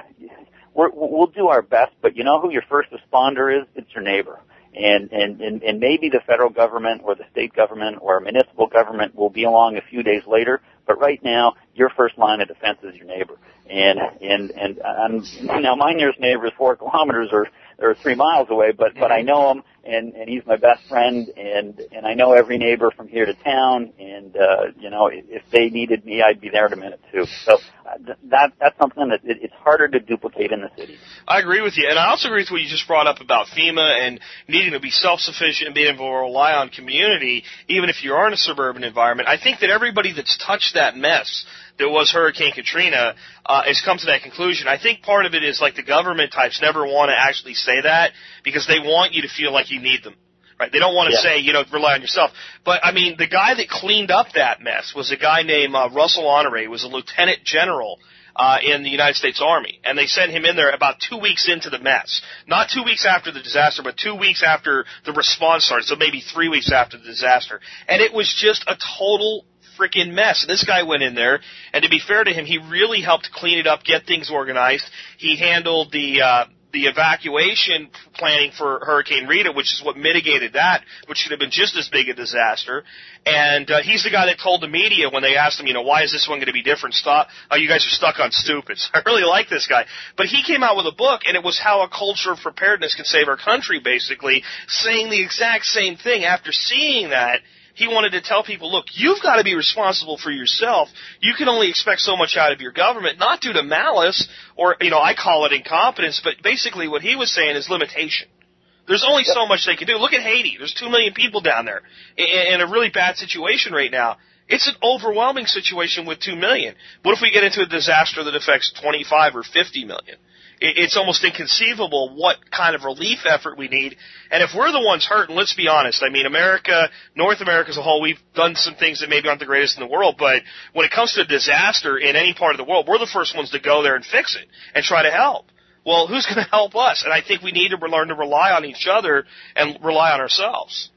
we're, we'll do our best, but you know who your first responder is? It's your neighbor and, and, and, and maybe the federal government or the state government or municipal government will be along a few days later, but right now, your first line of defense is your neighbor. And, and, and, um, now my nearest neighbor is four kilometers or, or three miles away, but, but I know him and, and he's my best friend and, and I know every neighbor from here to town and, uh, you know, if, they needed me, I'd be there in a minute too. So uh, that, that's something that it, it's harder to duplicate in the city. I agree with you, and I also agree with what you just brought up about FEMA and needing to be self-sufficient and being able to rely on community, even if you are in a suburban environment. I think that everybody that's touched that mess that was Hurricane Katrina uh, has come to that conclusion. I think part of it is like the government types never want to actually say that because they want you to feel like you need them. Right? They don't want to Yeah. say, you know, rely on yourself. But I mean, the guy that cleaned up that mess was a guy named uh, Russell Honore. He was a lieutenant general uh, in the United States Army, and they sent him in there about two weeks into the mess. Not two weeks after the disaster, but two weeks after the response started. So maybe three weeks after the disaster, and it was just a total freaking mess. This guy went in there, and to be fair to him, he really helped clean it up, get things organized. He handled the uh, the evacuation planning for Hurricane Rita, which is what mitigated that, which should have been just as big a disaster. And uh, he's the guy that told the media when they asked him, you know, why is this one going to be different? Stop! Oh, you guys are stuck on stupids. I really like this guy, but he came out with a book, and it was how a culture of preparedness can save our country, basically saying the exact same thing. After seeing that, he wanted to tell people, look, you've got to be responsible for yourself. You can only expect so much out of your government, not due to malice or, you know, I call it incompetence, but basically what he was saying is limitation. There's only so much they can do. Look at Haiti. There's two million people down there in, in a really bad situation right now. It's an overwhelming situation with two million. What if we get into a disaster that affects 25 or 50 million? It, it's almost inconceivable what kind of relief effort we need. And if we're the ones hurt, and let's be honest, I mean, America, North America as a whole, we've done some things that maybe aren't the greatest in the world, but when it comes to a disaster in any part of the world, we're the first ones to go there and fix it and try to help. Well, who's going to help us? And I think we need to learn to rely on each other and rely on ourselves.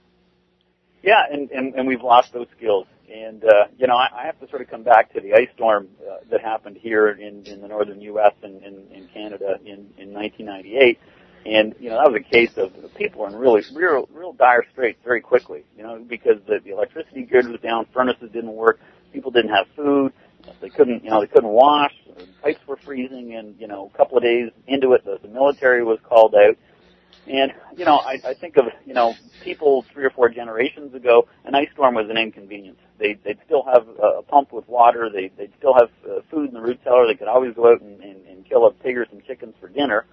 Yeah, and, and, and we've lost those skills. And, uh, you know, I, I have to sort of come back to the ice storm uh, that happened here in, in the northern U.S. and in, in Canada in, in 1998. And, you know, that was a case of people were in really, real, real dire straits very quickly, you know, because the, the electricity grid was down, furnaces didn't work, people didn't have food, they couldn't, you know, they couldn't wash, pipes were freezing, and, you know, a couple of days into it, the, the military was called out. And, you know, I, I think of, you know, people three or four generations ago, an ice storm was an inconvenience. They, they'd still have a pump with water, they, they'd still have uh, food in the root cellar, they could always go out and, and, and kill a pig or some chickens for dinner.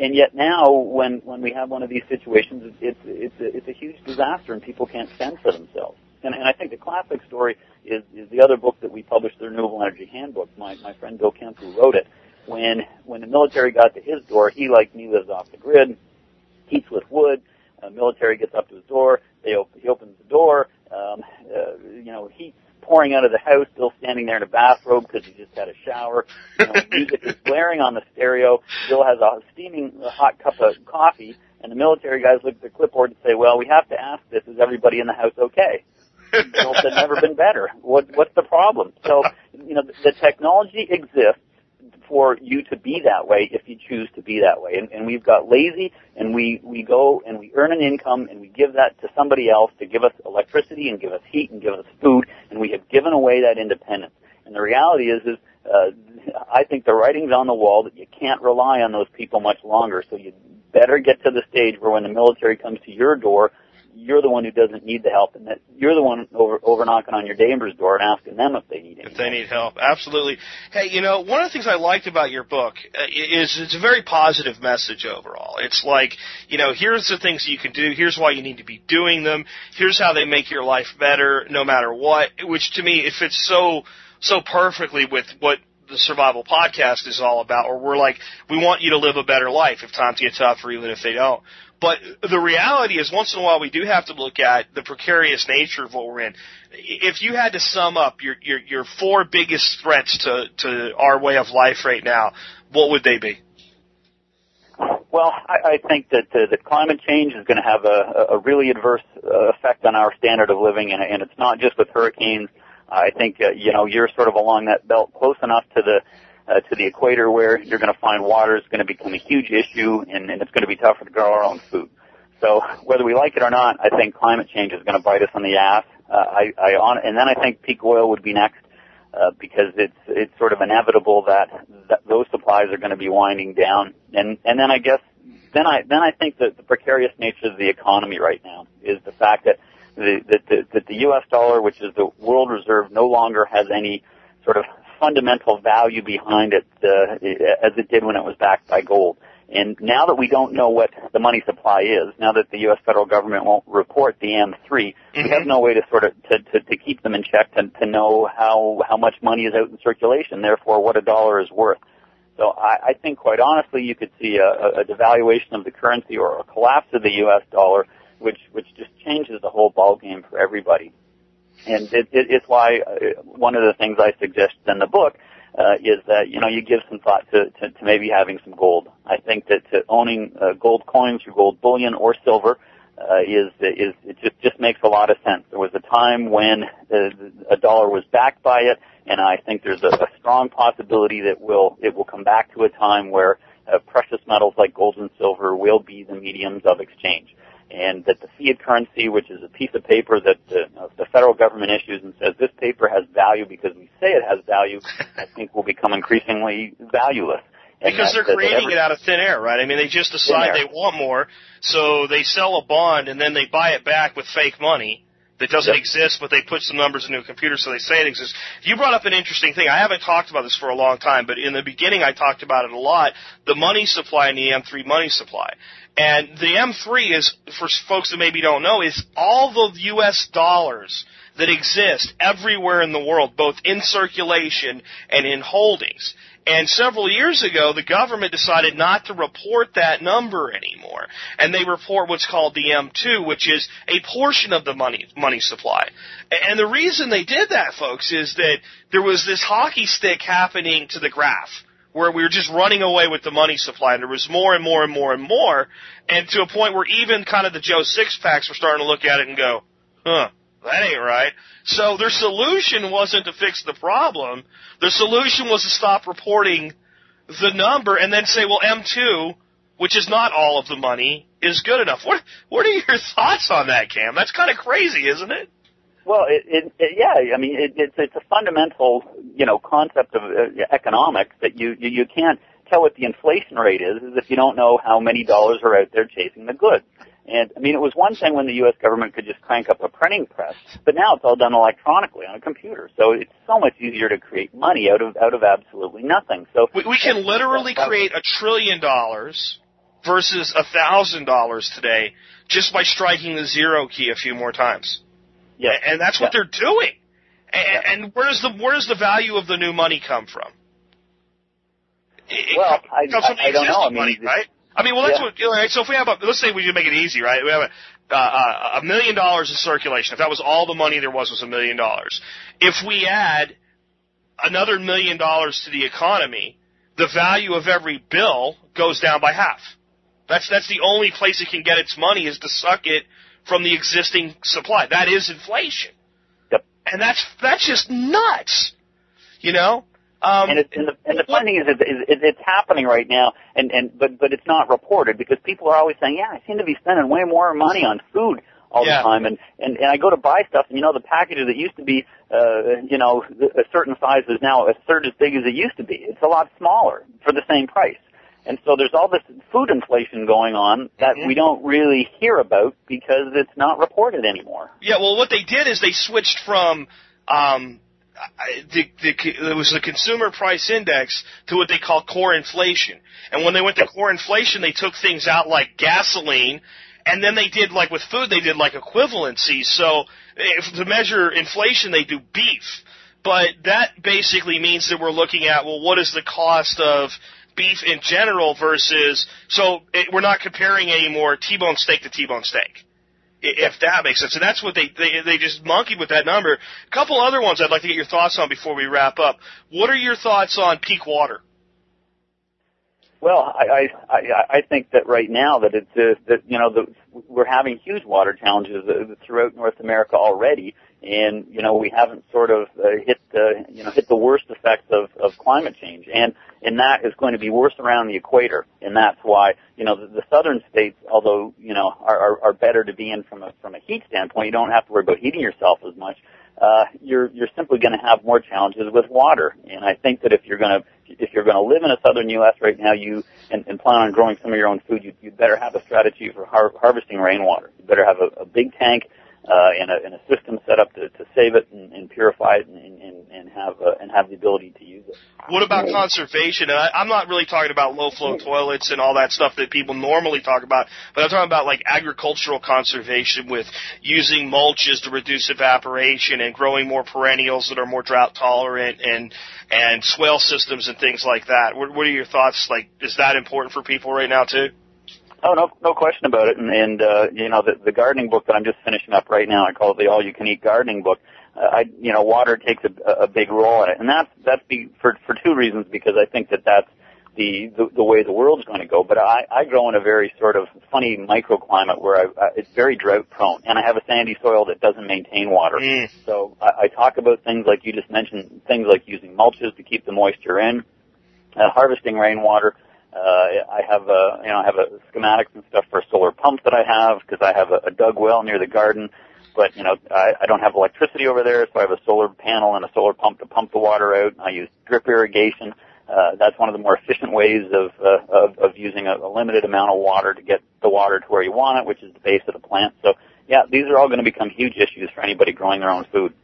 And yet now, when, when we have one of these situations, it's, it's, a, it's a huge disaster and people can't fend for themselves. And, and I think the classic story is, is the other book that we published, the Renewable Energy Handbook. My, my friend Bill Kemp, who wrote it, when, when the military got to his door, he, like me, lives off the grid, heats with wood, uh, military gets up to his door, they op- he opens the door, um, uh, you know, heat's pouring out of the house, still standing there in a bathrobe because he just had a shower. You know, music is blaring on the stereo. Bill has a steaming uh, hot cup of coffee, and the military guys look at their clipboard and say, "Well, we have to ask this: Is everybody in the house okay?" Bill said, "Never been better. What what's the problem?" So, you know, the, the technology exists for you to be that way if you choose to be that way. And, and we've got lazy and we, we go and we earn an income and we give that to somebody else to give us electricity and give us heat and give us food and we have given away that independence. And the reality is, is, uh, I think the writing's on the wall that you can't rely on those people much longer. So you better get to the stage where when the military comes to your door, you're the one who doesn't need the help and that you're the one over, over knocking on your neighbor's door and asking them if they need need if they need help. Absolutely. Hey, you know, one of the things I liked about your book uh, is it's a very positive message overall. It's like, you know, here's the things you can do. Here's why you need to be doing them. Here's how they make your life better, no matter what. Which to me, it fits so so perfectly with what the survival podcast is all about. Or we're like, we want you to live a better life if times get tough, or even if they don't. But the reality is, once in a while, we do have to look at the precarious nature of what we're in. If you had to sum up your your, your four biggest threats to to our way of life right now, what would they be? Well, I, I think that uh, that climate change is going to have a, a really adverse uh, effect on our standard of living, and, and it's not just with hurricanes. I think uh, you know you're sort of along that belt, close enough to the uh, to the equator where you're going to find water is going to become a huge issue and, and it's going to be tougher to grow our own food. So whether we like it or not, I think climate change is going to bite us on the ass. Uh, I, I on, and then I think peak oil would be next uh, because it's it's sort of inevitable that, that those supplies are going to be winding down. And and then I guess then I then I think that the precarious nature of the economy right now is the fact that the that the, that the U.S. dollar, which is the world reserve, no longer has any sort of fundamental value behind it uh, as it did when it was backed by gold. And now that we don't know what the money supply is, now that the U.S. federal government won't report the M3, mm-hmm. we have no way to sort of to, to, to keep them in check to, to know how how much money is out in circulation, therefore what a dollar is worth. So I, I think, quite honestly, you could see a, a devaluation of the currency or a collapse of the U.S. dollar, which which just changes the whole ballgame for everybody. And it, it, it's why uh, one of the things I suggest in the book uh, is that you know you give some thought to, to, to maybe having some gold. I think that to owning uh, gold coins or gold bullion or silver uh, is is it just just makes a lot of sense. There was a time when uh, a dollar was backed by it, and I think there's a, a strong possibility that will it will come back to a time where uh, precious metals like gold and silver will be the mediums of exchange and that the fiat currency, which is a piece of paper that the, uh, the federal government issues and says this paper has value because we say it has value, I think will become increasingly valueless. And because they're creating it out of thin air, right? I mean, they just decide they want more, so they sell a bond and then they buy it back with fake money that doesn't yep. exist, but they put some numbers into a computer so they say it exists. You brought up an interesting thing. I haven't talked about this for a long time, but in the beginning I talked about it a lot. The money supply and the M3 money supply. And the M3 is, for folks that maybe don't know, is all the U.S. dollars that exist everywhere in the world, both in circulation and in holdings. And several years ago, the government decided not to report that number anymore. And they report what's called the M2, which is a portion of the money, money supply. And the reason they did that, folks, is that there was this hockey stick happening to the graph where we were just running away with the money supply, and there was more and more and more and more, and to a point where even kind of the Joe Six Packs were starting to look at it and go, huh, that ain't right. So their solution wasn't to fix the problem. Their solution was to stop reporting the number and then say, well, M2, which is not all of the money, is good enough. What What are your thoughts on that, Cam? That's kind of crazy, isn't it? Well, it, it, it, yeah, I mean, it, it's it's a fundamental, you know, concept of uh, economics that you, you you can't tell what the inflation rate is, is if you don't know how many dollars are out there chasing the goods. And I mean, it was one thing when the U.S. government could just crank up a printing press, but now it's all done electronically on a computer. So it's so much easier to create money out of out of absolutely nothing. So we, we can literally create a trillion dollars versus a thousand dollars today just by striking the zero key a few more times. Yeah, and that's what yeah. they're doing. And, and where does the where does the value of the new money come from? It well, I, comes from I, I don't know. I mean, money, right? I mean, well, that's yeah. what. Right? So if we have a, let's say we make it easy, right? We have a uh, a million dollars in circulation. If that was all the money there was, was a million dollars. If we add another million dollars to the economy, the value of every bill goes down by half. That's that's the only place it can get its money is to suck it from the existing supply. That is inflation. Yep. And that's that's just nuts. You know? Um, and, it, and, the, and the funny thing is, it, it, it's happening right now, and, and but but it's not reported because people are always saying, "Yeah, I seem to be spending way more money on food all yeah. the time," and, and and I go to buy stuff, and you know, the packages that used to be, uh, you know, a certain size is now a third as big as it used to be. It's a lot smaller for the same price. And so there's all this food inflation going on that mm-hmm. we don't really hear about because it's not reported anymore. Yeah, well, what they did is they switched from um, the, the, it was the consumer price index to what they call core inflation. And when they went to core inflation, they took things out like gasoline, and then they did like with food, they did like equivalency. So if to measure inflation, they do beef. But that basically means that we're looking at well, what is the cost of beef in general versus so it, we're not comparing anymore T-bone steak to T-bone steak if that makes sense. And that's what they, they they just monkeyed with that number. A couple other ones I'd like to get your thoughts on before we wrap up. What are your thoughts on peak water? Well, I, I I think that right now that it's uh, that you know the, we're having huge water challenges uh, throughout North America already, and you know we haven't sort of uh, hit the you know hit the worst effects of of climate change, and and that is going to be worse around the equator, and that's why you know the, the southern states, although you know are, are are better to be in from a from a heat standpoint, you don't have to worry about heating yourself as much. Uh, you're you're simply going to have more challenges with water, and I think that if you're going to if you're going to live in a southern U.S. right now, you and, and plan on growing some of your own food, you, you better have a strategy for har- harvesting rainwater. You better have a, a big tank uh, and, a, and a system set up to, to save it and, and purify it and, and, and have uh, and have the ability to use it. What about conservation? And I, I'm not really talking about low flow toilets and all that stuff that people normally talk about, but I'm talking about like agricultural conservation with using mulches to reduce evaporation and growing more perennials that are more drought tolerant and and swale systems and things like that. What, what are your thoughts? Like, is that important for people right now too? Oh no, no question about it. And, and uh, you know, the, the gardening book that I'm just finishing up right now, I call it the All You Can Eat Gardening Book. Uh, I, you know, water takes a, a big role in it, and that's that's be, for for two reasons. Because I think that that's the the, the way the world's going to go. But I, I grow in a very sort of funny microclimate where I, uh, it's very drought prone, and I have a sandy soil that doesn't maintain water. Mm. So I, I talk about things like you just mentioned, things like using mulches to keep the moisture in, uh, harvesting rainwater. Uh, I have a, you know, I have a schematics and stuff for a solar pump that I have because I have a, a dug well near the garden. But you know, I, I don't have electricity over there, so I have a solar panel and a solar pump to pump the water out. I use drip irrigation. Uh, that's one of the more efficient ways of, uh, of, of using a, a limited amount of water to get the water to where you want it, which is the base of the plant. So yeah, these are all going to become huge issues for anybody growing their own food.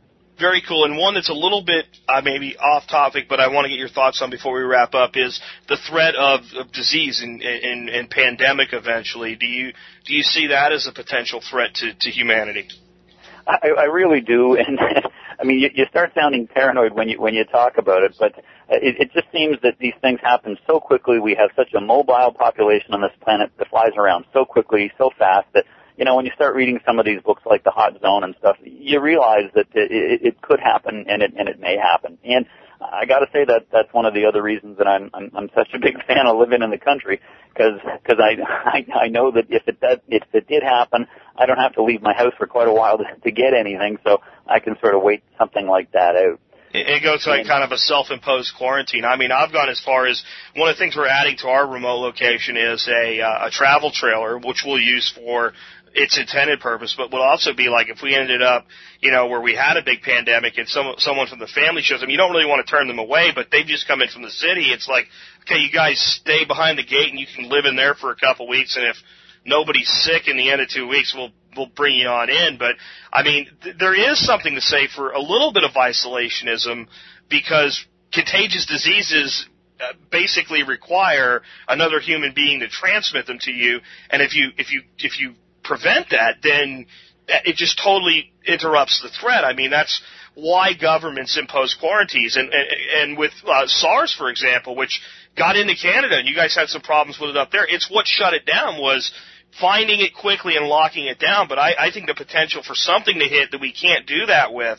Very cool. And one that's a little bit uh, maybe off topic, but I want to get your thoughts on before we wrap up is the threat of, of disease and, and, and pandemic eventually. Do you do you see that as a potential threat to, to humanity? I, I really do, and I mean, you, you start sounding paranoid when you when you talk about it, but it, it just seems that these things happen so quickly. We have such a mobile population on this planet that flies around so quickly, so fast that you know when you start reading some of these books like The Hot Zone and stuff, you realize that it, it, could happen and it and it may happen. And I got to say that that's one of the other reasons that I'm I'm, I'm such a big fan of living in the country because because I, I I know that if it does if it did happen, I don't have to leave my house for quite a while to, to get anything, so I can sort of wait something like that out. It, goes like kind of a self-imposed quarantine. I mean, I've gone as far as one of the things we're adding to our remote location is a uh, a travel trailer, which we'll use for its intended purpose, but would also be like if we ended up, you know, where we had a big pandemic and some someone from the family shows up, you don't really want to turn them away, but they've just come in from the city. It's like, okay, you guys stay behind the gate and you can live in there for a couple weeks, and if nobody's sick in the end of two weeks, we'll we'll bring you on in. But I mean, th- there is something to say for a little bit of isolationism because contagious diseases uh, basically require another human being to transmit them to you, and if you if you if you prevent that, then it just totally interrupts the threat. I mean, that's why governments impose quarantines. And, and, and with uh, SARS, for example, which got into Canada, and you guys had some problems with it up there, it's what shut it down was finding it quickly and locking it down. But I, I think the potential for something to hit that we can't do that with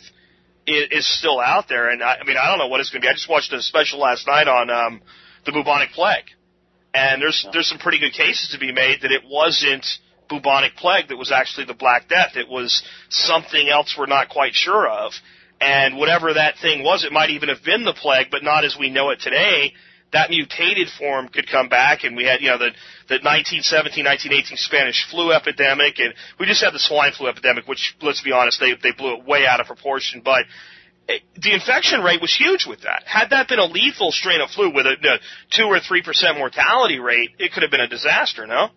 is, is still out there. And I, I mean, I don't know what it's going to be. I just watched a special last night on um, the bubonic plague. And there's there's some pretty good cases to be made that it wasn't bubonic plague that was actually the Black Death. It was something else we're not quite sure of. And whatever that thing was, it might even have been the plague, but not as we know it today. That mutated form could come back, and we had, you know, the, the 1917, 1918 Spanish flu epidemic, and we just had the swine flu epidemic, which, let's be honest, they, they blew it way out of proportion, but the infection rate was huge with that. Had that been a lethal strain of flu with a, a two or three percent mortality rate, it could have been a disaster. No.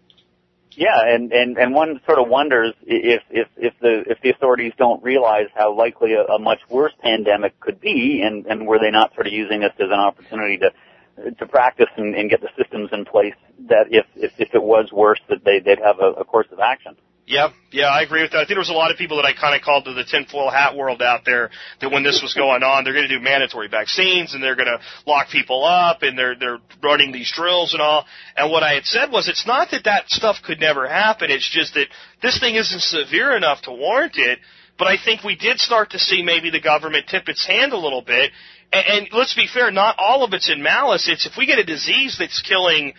Yeah, and, and, and one sort of wonders if, if, if the, if the authorities don't realize how likely a, a much worse pandemic could be and, and were they not sort of using this as an opportunity to, to practice and, and get the systems in place that if, if, if it was worse that they, they'd have a, a course of action. Yeah, yeah, I agree with that. I think there was a lot of people that I kind of called to the tinfoil hat world out there that when this was going on, they're going to do mandatory vaccines and they're going to lock people up and they're they're running these drills and all. And what I had said was, it's not that that stuff could never happen. It's just that this thing isn't severe enough to warrant it. But I think we did start to see maybe the government tip its hand a little bit. And, and let's be fair, not all of it's in malice. It's if we get a disease that's killing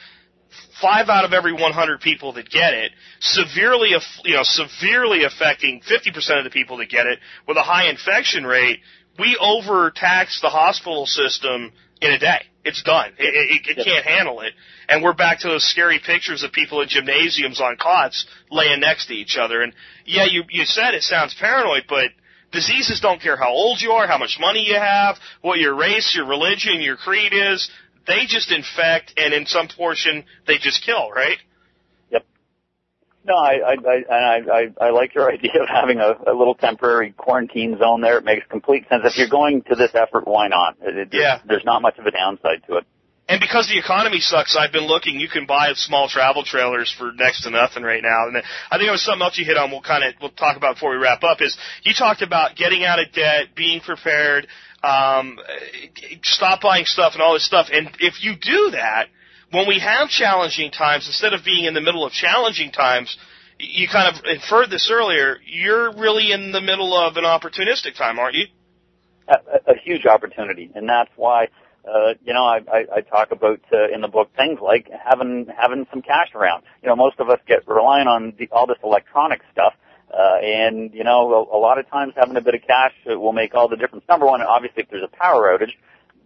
five out of every 100 people that get it, severely, you know, severely affecting 50% of the people that get it with a high infection rate, we overtax the hospital system in a day. It's done. It, it, it can't handle it. And we're back to those scary pictures of people in gymnasiums on cots laying next to each other. And yeah, you, you said it sounds paranoid, but diseases don't care how old you are, how much money you have, what your race, your religion, your creed is they just infect, and in some portion they just kill, right? Yep. No, I I I I, I like your idea of having a, a little temporary quarantine zone there. It makes complete sense. If you're going to this effort, why not? It, it, yeah. There's not much of a downside to it. And because the economy sucks, I've been looking. You can buy small travel trailers for next to nothing right now. And I think it was something else you hit on. We'll kind of we'll talk about before we wrap up. Is you talked about getting out of debt, being prepared, um, stop buying stuff and all this stuff. And if you do that, when we have challenging times, instead of being in the middle of challenging times, you kind of inferred this earlier, you're really in the middle of an opportunistic time, aren't you? A, a, huge opportunity, and that's why uh, you know, I, I, I talk about uh, in the book things like having having some cash around. You know, most of us get relying on the, all this electronic stuff, uh, and you know, a, a lot of times having a bit of cash will make all the difference. Number one, obviously, if there's a power outage,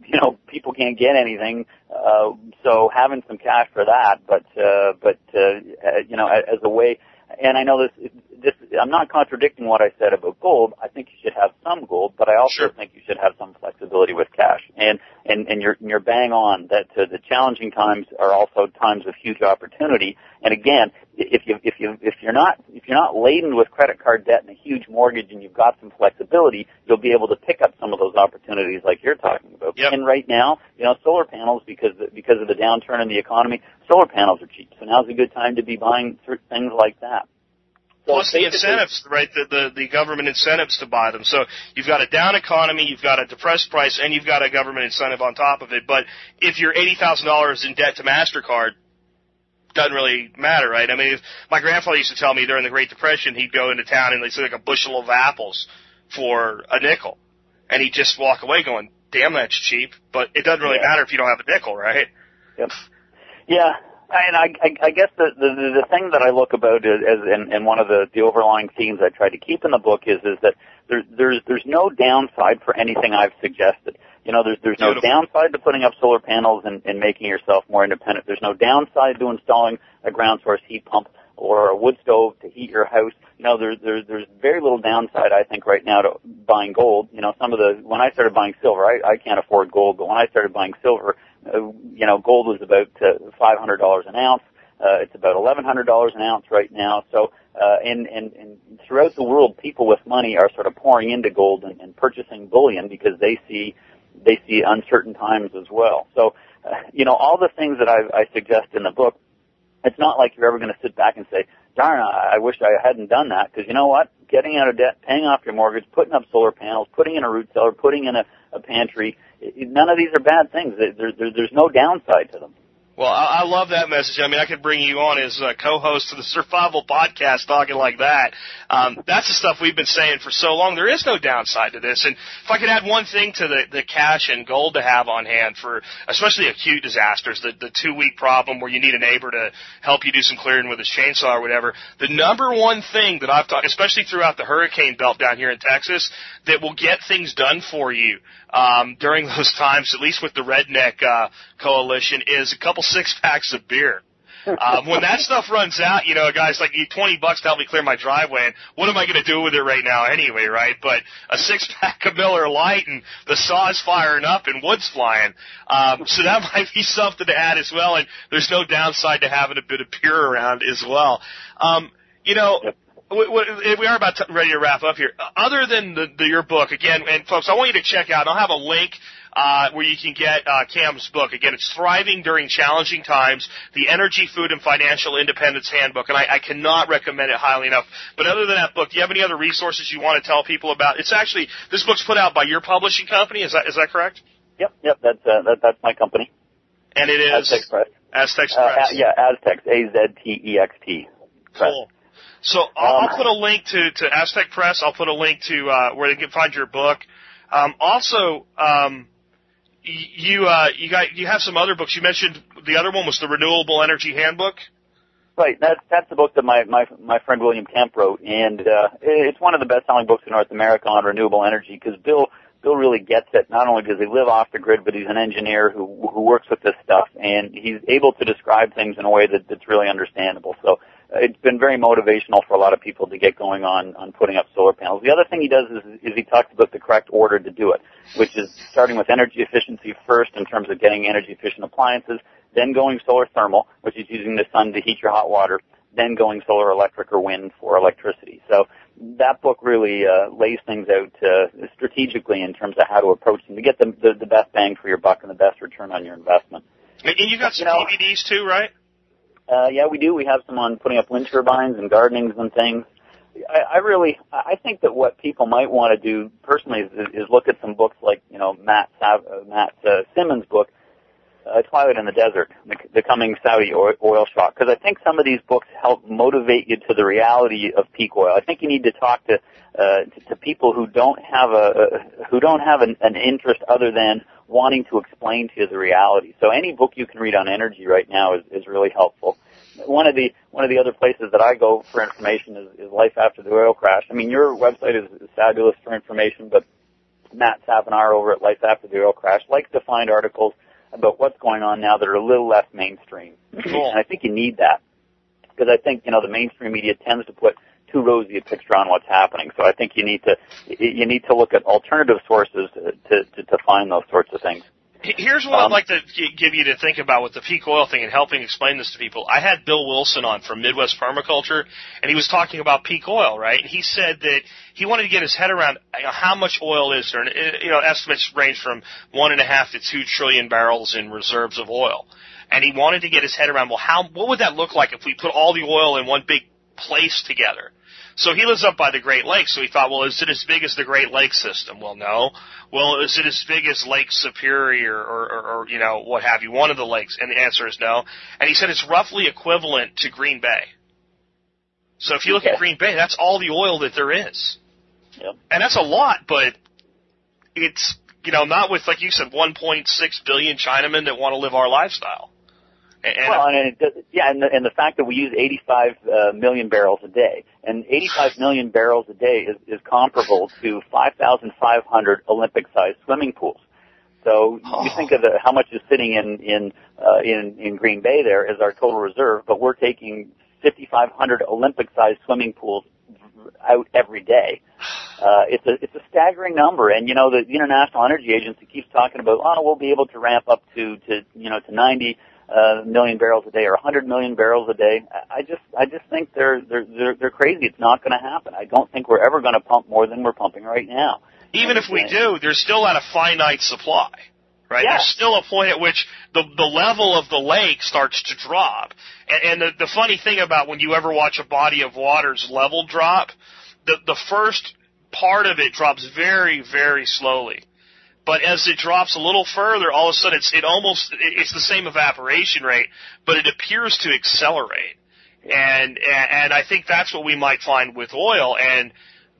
you know, people can't get anything. Uh, so having some cash for that, but uh, but uh, you know, as a way. And I know this this, I'm not contradicting what I said about gold. I think you should have some gold, but I also sure. think you should have some flexibility with cash. And and and you're you're bang on that uh, the challenging times are also times of huge opportunity. And again, if you if you if you're not if you're not laden with credit card debt and a huge mortgage, and you've got some flexibility, you'll be able to pick up some of those opportunities like you're talking about. Yep. And right now, you know, solar panels because because of the downturn in the economy, solar panels are cheap. So now's a good time to be buying things like that. So Plus the incentives, right? The, the the government incentives to buy them. So you've got a down economy, you've got a depressed price, and you've got a government incentive on top of it. But if you're eighty thousand dollars in debt to Mastercard, doesn't really matter, right? I mean, if, my grandfather used to tell me during the Great Depression, he'd go into town and they'd say like a bushel of apples for a nickel, and he'd just walk away going, "Damn, that's cheap." But it doesn't really yeah. matter if you don't have a nickel, right? Yep. Yeah, and I, I, I guess the, the the thing that I look about is, as and, and one of the the overlying themes I try to keep in the book is is that there, there's there's no downside for anything I've suggested. You know, there's there's no Beautiful. downside to putting up solar panels and, and making yourself more independent. There's no downside to installing a ground source heat pump or a wood stove to heat your house. You know, there's there's there's very little downside I think right now to buying gold. You know, some of the when I started buying silver, I, I can't afford gold, but when I started buying silver, you know, gold was about uh, $500 an ounce. Uh, it's about $1,100 an ounce right now. So, uh, and, and, and throughout the world, people with money are sort of pouring into gold and, and purchasing bullion because they see, they see uncertain times as well. So, uh, you know, all the things that I, I suggest in the book, it's not like you're ever going to sit back and say, darn, I, I wish I hadn't done that. Because you know what? Getting out of debt, paying off your mortgage, putting up solar panels, putting in a root cellar, putting in a, a pantry, none of these are bad things. There, there, there's no downside to them. Well, I, I love that message. I mean, I could bring you on as a co-host of the Survival Podcast talking like that. Um, that's the stuff we've been saying for so long. There is no downside to this. And if I could add one thing to the, the cash and gold to have on hand for especially acute disasters, the, the two-week problem where you need a neighbor to help you do some clearing with his chainsaw or whatever, the number one thing that I've talked, especially throughout the hurricane belt down here in Texas, that will get things done for you um, during those times, at least with the Redneck uh, Coalition, is a couple six packs of beer. um, when that stuff runs out, you know, a guy's like, "You twenty bucks to help me clear my driveway." And what am I going to do with it right now anyway, right? But a six pack of Miller Lite and the saw's firing up and wood's flying. Um, so that might be something to add as well. And there's no downside to having a bit of pure around as well. Um, you know. Yep. We, we are about to, ready to wrap up here. Other than the, the, your book, again, and folks, I want you to check out. I'll have a link uh, where you can get uh, Cam's book. Again, it's Thriving During Challenging Times, the Energy, Food, and Financial Independence Handbook. And I, I cannot recommend it highly enough. But other than that book, do you have any other resources you want to tell people about? It's actually, this book's put out by your publishing company. Is that, is that correct? Yep, yep, that's uh, that, that's my company. And it is Aztext Press. Aztext Uh, Press. a- yeah, Aztext, A Z T E X T. Cool. So I'll, Um, I'll put a link to, to Aztext Press. I'll put a link to uh, where they can find your book. Um, also, um, you uh, you got you have some other books. You mentioned the other one was the Renewable Energy Handbook. Right, that's that's the book that my my my friend William Kemp wrote, and uh, it's one of the best-selling books in North America on renewable energy because Bill Bill really gets it. Not only does he live off the grid, but he's an engineer who who works with this stuff, and he's able to describe things in a way that that's really understandable. So it's been very motivational for a lot of people to get going on on putting up solar panels. The other thing he does is is he talks about the correct order to do it, which is starting with energy efficiency first in terms of getting energy efficient appliances, then going solar thermal, which is using the sun to heat your hot water, then going solar electric or wind for electricity. So that book really uh, lays things out uh, strategically in terms of how to approach them to get the, the the best bang for your buck and the best return on your investment. And you got some You know- DVDs too, right? Uh, yeah, we do. We have some on putting up wind turbines and gardenings and things. I, I really, I think that what people might want to do personally is, is look at some books like, you know, Matt Sav, uh, Matt uh, Simmons' book, uh, Twilight in the Desert, the, the coming Saudi oil, shock. Because I think some of these books help motivate you to the reality of peak oil. I think you need to talk to uh, to, to people who don't have a who don't have an, an interest other than wanting to explain to you the reality. So any book you can read on energy right now is, is really helpful. One of the one of the other places that I go for information is, is Life After the Oil Crash. I mean, your website is, is fabulous for information, but Matt Savinar over at Life After the Oil Crash likes to find articles about what's going on now that are a little less mainstream. Cool. and I think you need that because I think you know the mainstream media tends to put too rosy a picture on what's happening. So I think you need to you need to look at alternative sources to to, to, to find those sorts of things. Here's what I'd Um, like to gi- give you to think about with the peak oil thing and helping explain this to people. I had Bill Wilson on from Midwest Permaculture, and he was talking about peak oil, right? And he said that he wanted to get his head around you know, how much oil is there. And uh, you know, estimates range from one and a half to two trillion barrels in reserves of oil. And he wanted to get his head around, well, how what would that look like if we put all the oil in one big place together? So he lives up by the Great Lakes, so he thought, well, is it as big as the Great Lakes system? Well, no. Well, is it as big as Lake Superior or, or, or, you know, what have you, one of the lakes? And the answer is no. And he said it's roughly equivalent to Green Bay. So if you look at Green Bay, that's all the oil that there is. Yep. And that's a lot, but it's, you know, not with, like you said, 1.6 billion Chinamen that want to live our lifestyle. And, well, and it yeah, and the, and the fact that we use 85 uh, million barrels a day, and 85 million barrels a day is, is comparable to 5,500 Olympic-sized swimming pools. So you think of the, how much is sitting in in uh, in in Green Bay there as our total reserve, but we're taking 5,500 Olympic-sized swimming pools out every day. Uh, it's a it's a staggering number, and you know the International Energy Agency keeps talking about oh we'll be able to ramp up to to you know to 90 uh, million barrels a day or 100 million barrels a day. I I just I just think they're they're they're, they're crazy. It's not going to happen. I don't think we're ever going to pump more than we're pumping right now. even if we do, there's still at a finite supply, right? There's still a point at which the the level of the lake starts to drop. And, and the the funny thing about when you ever watch a body of water's level drop, the the first part of it drops very very slowly. But as it drops a little further, all of a sudden it's it almost it's the same evaporation rate, but it appears to accelerate. And and I think that's what we might find with oil and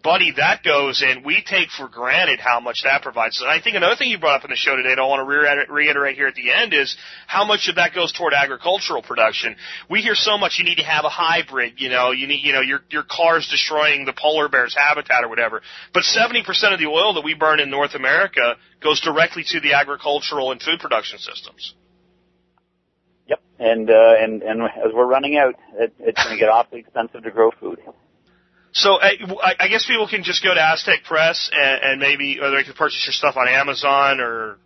buddy, that goes and we take for granted how much that provides. And I think another thing you brought up in the show today, and I want to reiterate here at the end, is how much of that goes toward agricultural production. We hear so much you need to have a hybrid, you know, you need, you know, your your car's destroying the polar bear's habitat or whatever. But 70% of the oil that we burn in North America goes directly to the agricultural and food production systems. Yep, and uh, and and as we're running out, it, it's going to get awfully expensive to grow food. So uh, I, I guess people can just go to Aztext Press and, and maybe, or they can purchase your stuff on Amazon or.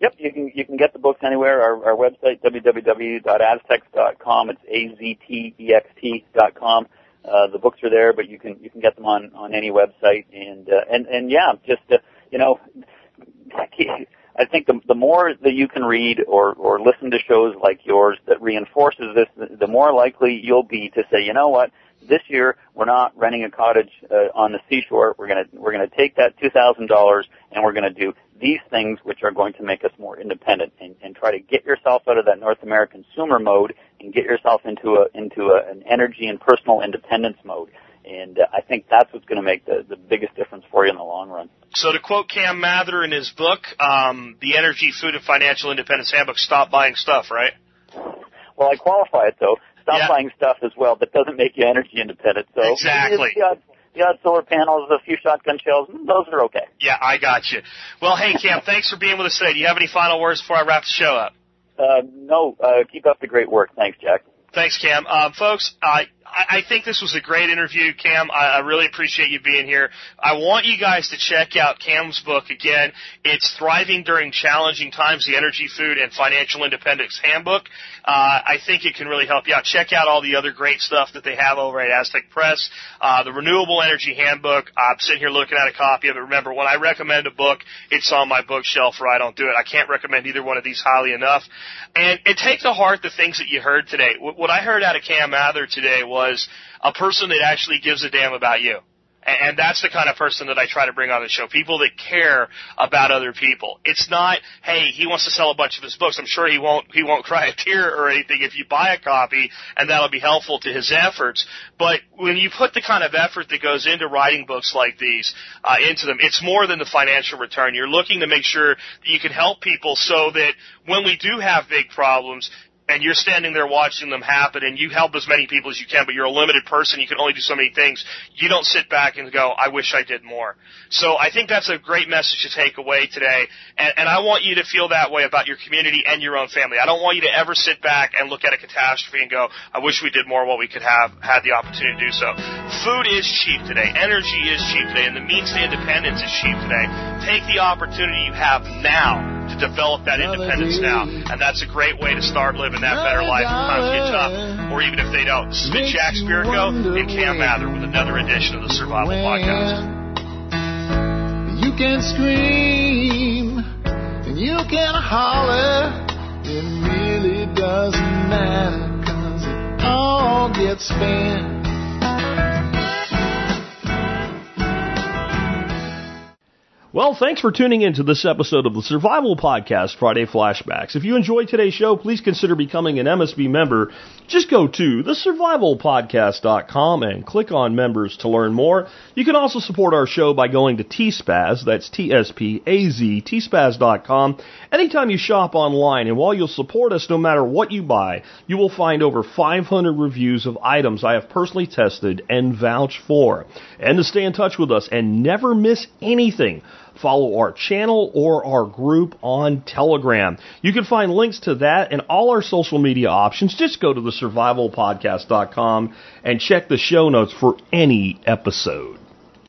Yep, you can you can get the books anywhere. Our, our website www.aztext.com. It's a z t e x t dot com. Uh, the books are there, but you can you can get them on on any website. And uh, and and yeah, just uh, you know, I think the the more that you can read or or listen to shows like yours that reinforces this, the more likely you'll be to say, you know what, this year we're not renting a cottage uh, on the seashore. We're gonna we're gonna take that two thousand dollars and we're gonna do these things which are going to make us more independent and, and try to get yourself out of that North American consumer mode and get yourself into a into a, an energy and personal independence mode. And uh, I think that's what's going to make the, the biggest difference for you in the long run. So to quote Cam Mather in his book, um, the Energy, Food, and Financial Independence Handbook, stop buying stuff, right? Well, I qualify it though. Stop Yeah. buying stuff as well that doesn't make you energy independent. So Exactly. The odd, the odd solar panels, a few shotgun shells, those are okay. Yeah, I got you. Well, hey Cam, thanks for being with us today. Do you have any final words before I wrap the show up? Uh, no, uh, keep up the great work. Thanks, Jack. Thanks, Cam. Um, folks, I, I think this was a great interview, Cam. I, really appreciate you being here. I want you guys to check out Cam's book again. It's Thriving During Challenging Times: The Energy, Food, and Financial Independence Handbook. Uh, I think it can really help you out. Check out all the other great stuff that they have over at Aztext Press. Uh, the Renewable Energy Handbook. I'm sitting here looking at a copy of it. Remember, when I recommend a book, it's on my bookshelf, or I don't do it. I can't recommend either one of these highly enough. And, and take to heart the things that you heard today. What, what I heard out of Cam Mather today was a person that actually gives a damn about you. And that's the kind of person that I try to bring on the show. People that care about other people. It's not, hey, he wants to sell a bunch of his books. I'm sure he won't, he won't cry a tear or anything if you buy a copy and that'll be helpful to his efforts. But when you put the kind of effort that goes into writing books like these, uh, into them, it's more than the financial return. You're looking to make sure that you can help people so that when we do have big problems, and you're standing there watching them happen and you help as many people as you can, but you're a limited person, you can only do so many things, you don't sit back and go, I wish I did more. So I think that's a great message to take away today, and, and I want you to feel that way about your community and your own family. I don't want you to ever sit back and look at a catastrophe and go, I wish we did more while we could have had the opportunity to do so. Food is cheap today, energy is cheap today, and the means to independence is cheap today. Take the opportunity you have now to develop that independence now, and that's a great way to start living that better life when times get tough, or even if they don't. This has been Jack Spirko and Cam Mather with another edition of the Survival Podcast. You can scream and you can holler. It really doesn't matter 'cause it all gets spent. Well, thanks for tuning in to this episode of the Survival Podcast Friday Flashbacks. If you enjoyed today's show, please consider becoming an MSB member. Just go to thesurvivalpodcast.com and click on members to learn more. You can also support our show by going to TSPAZ, that's T-S-P-A-Z, tspaz.com. Anytime you shop online, and while you'll support us no matter what you buy, you will find over 500 reviews of items I have personally tested and vouched for. And to stay in touch with us and never miss anything, follow our channel or our group on Telegram. You can find links to that and all our social media options. Just go to the survivalpodcast.com and check the show notes for any episode.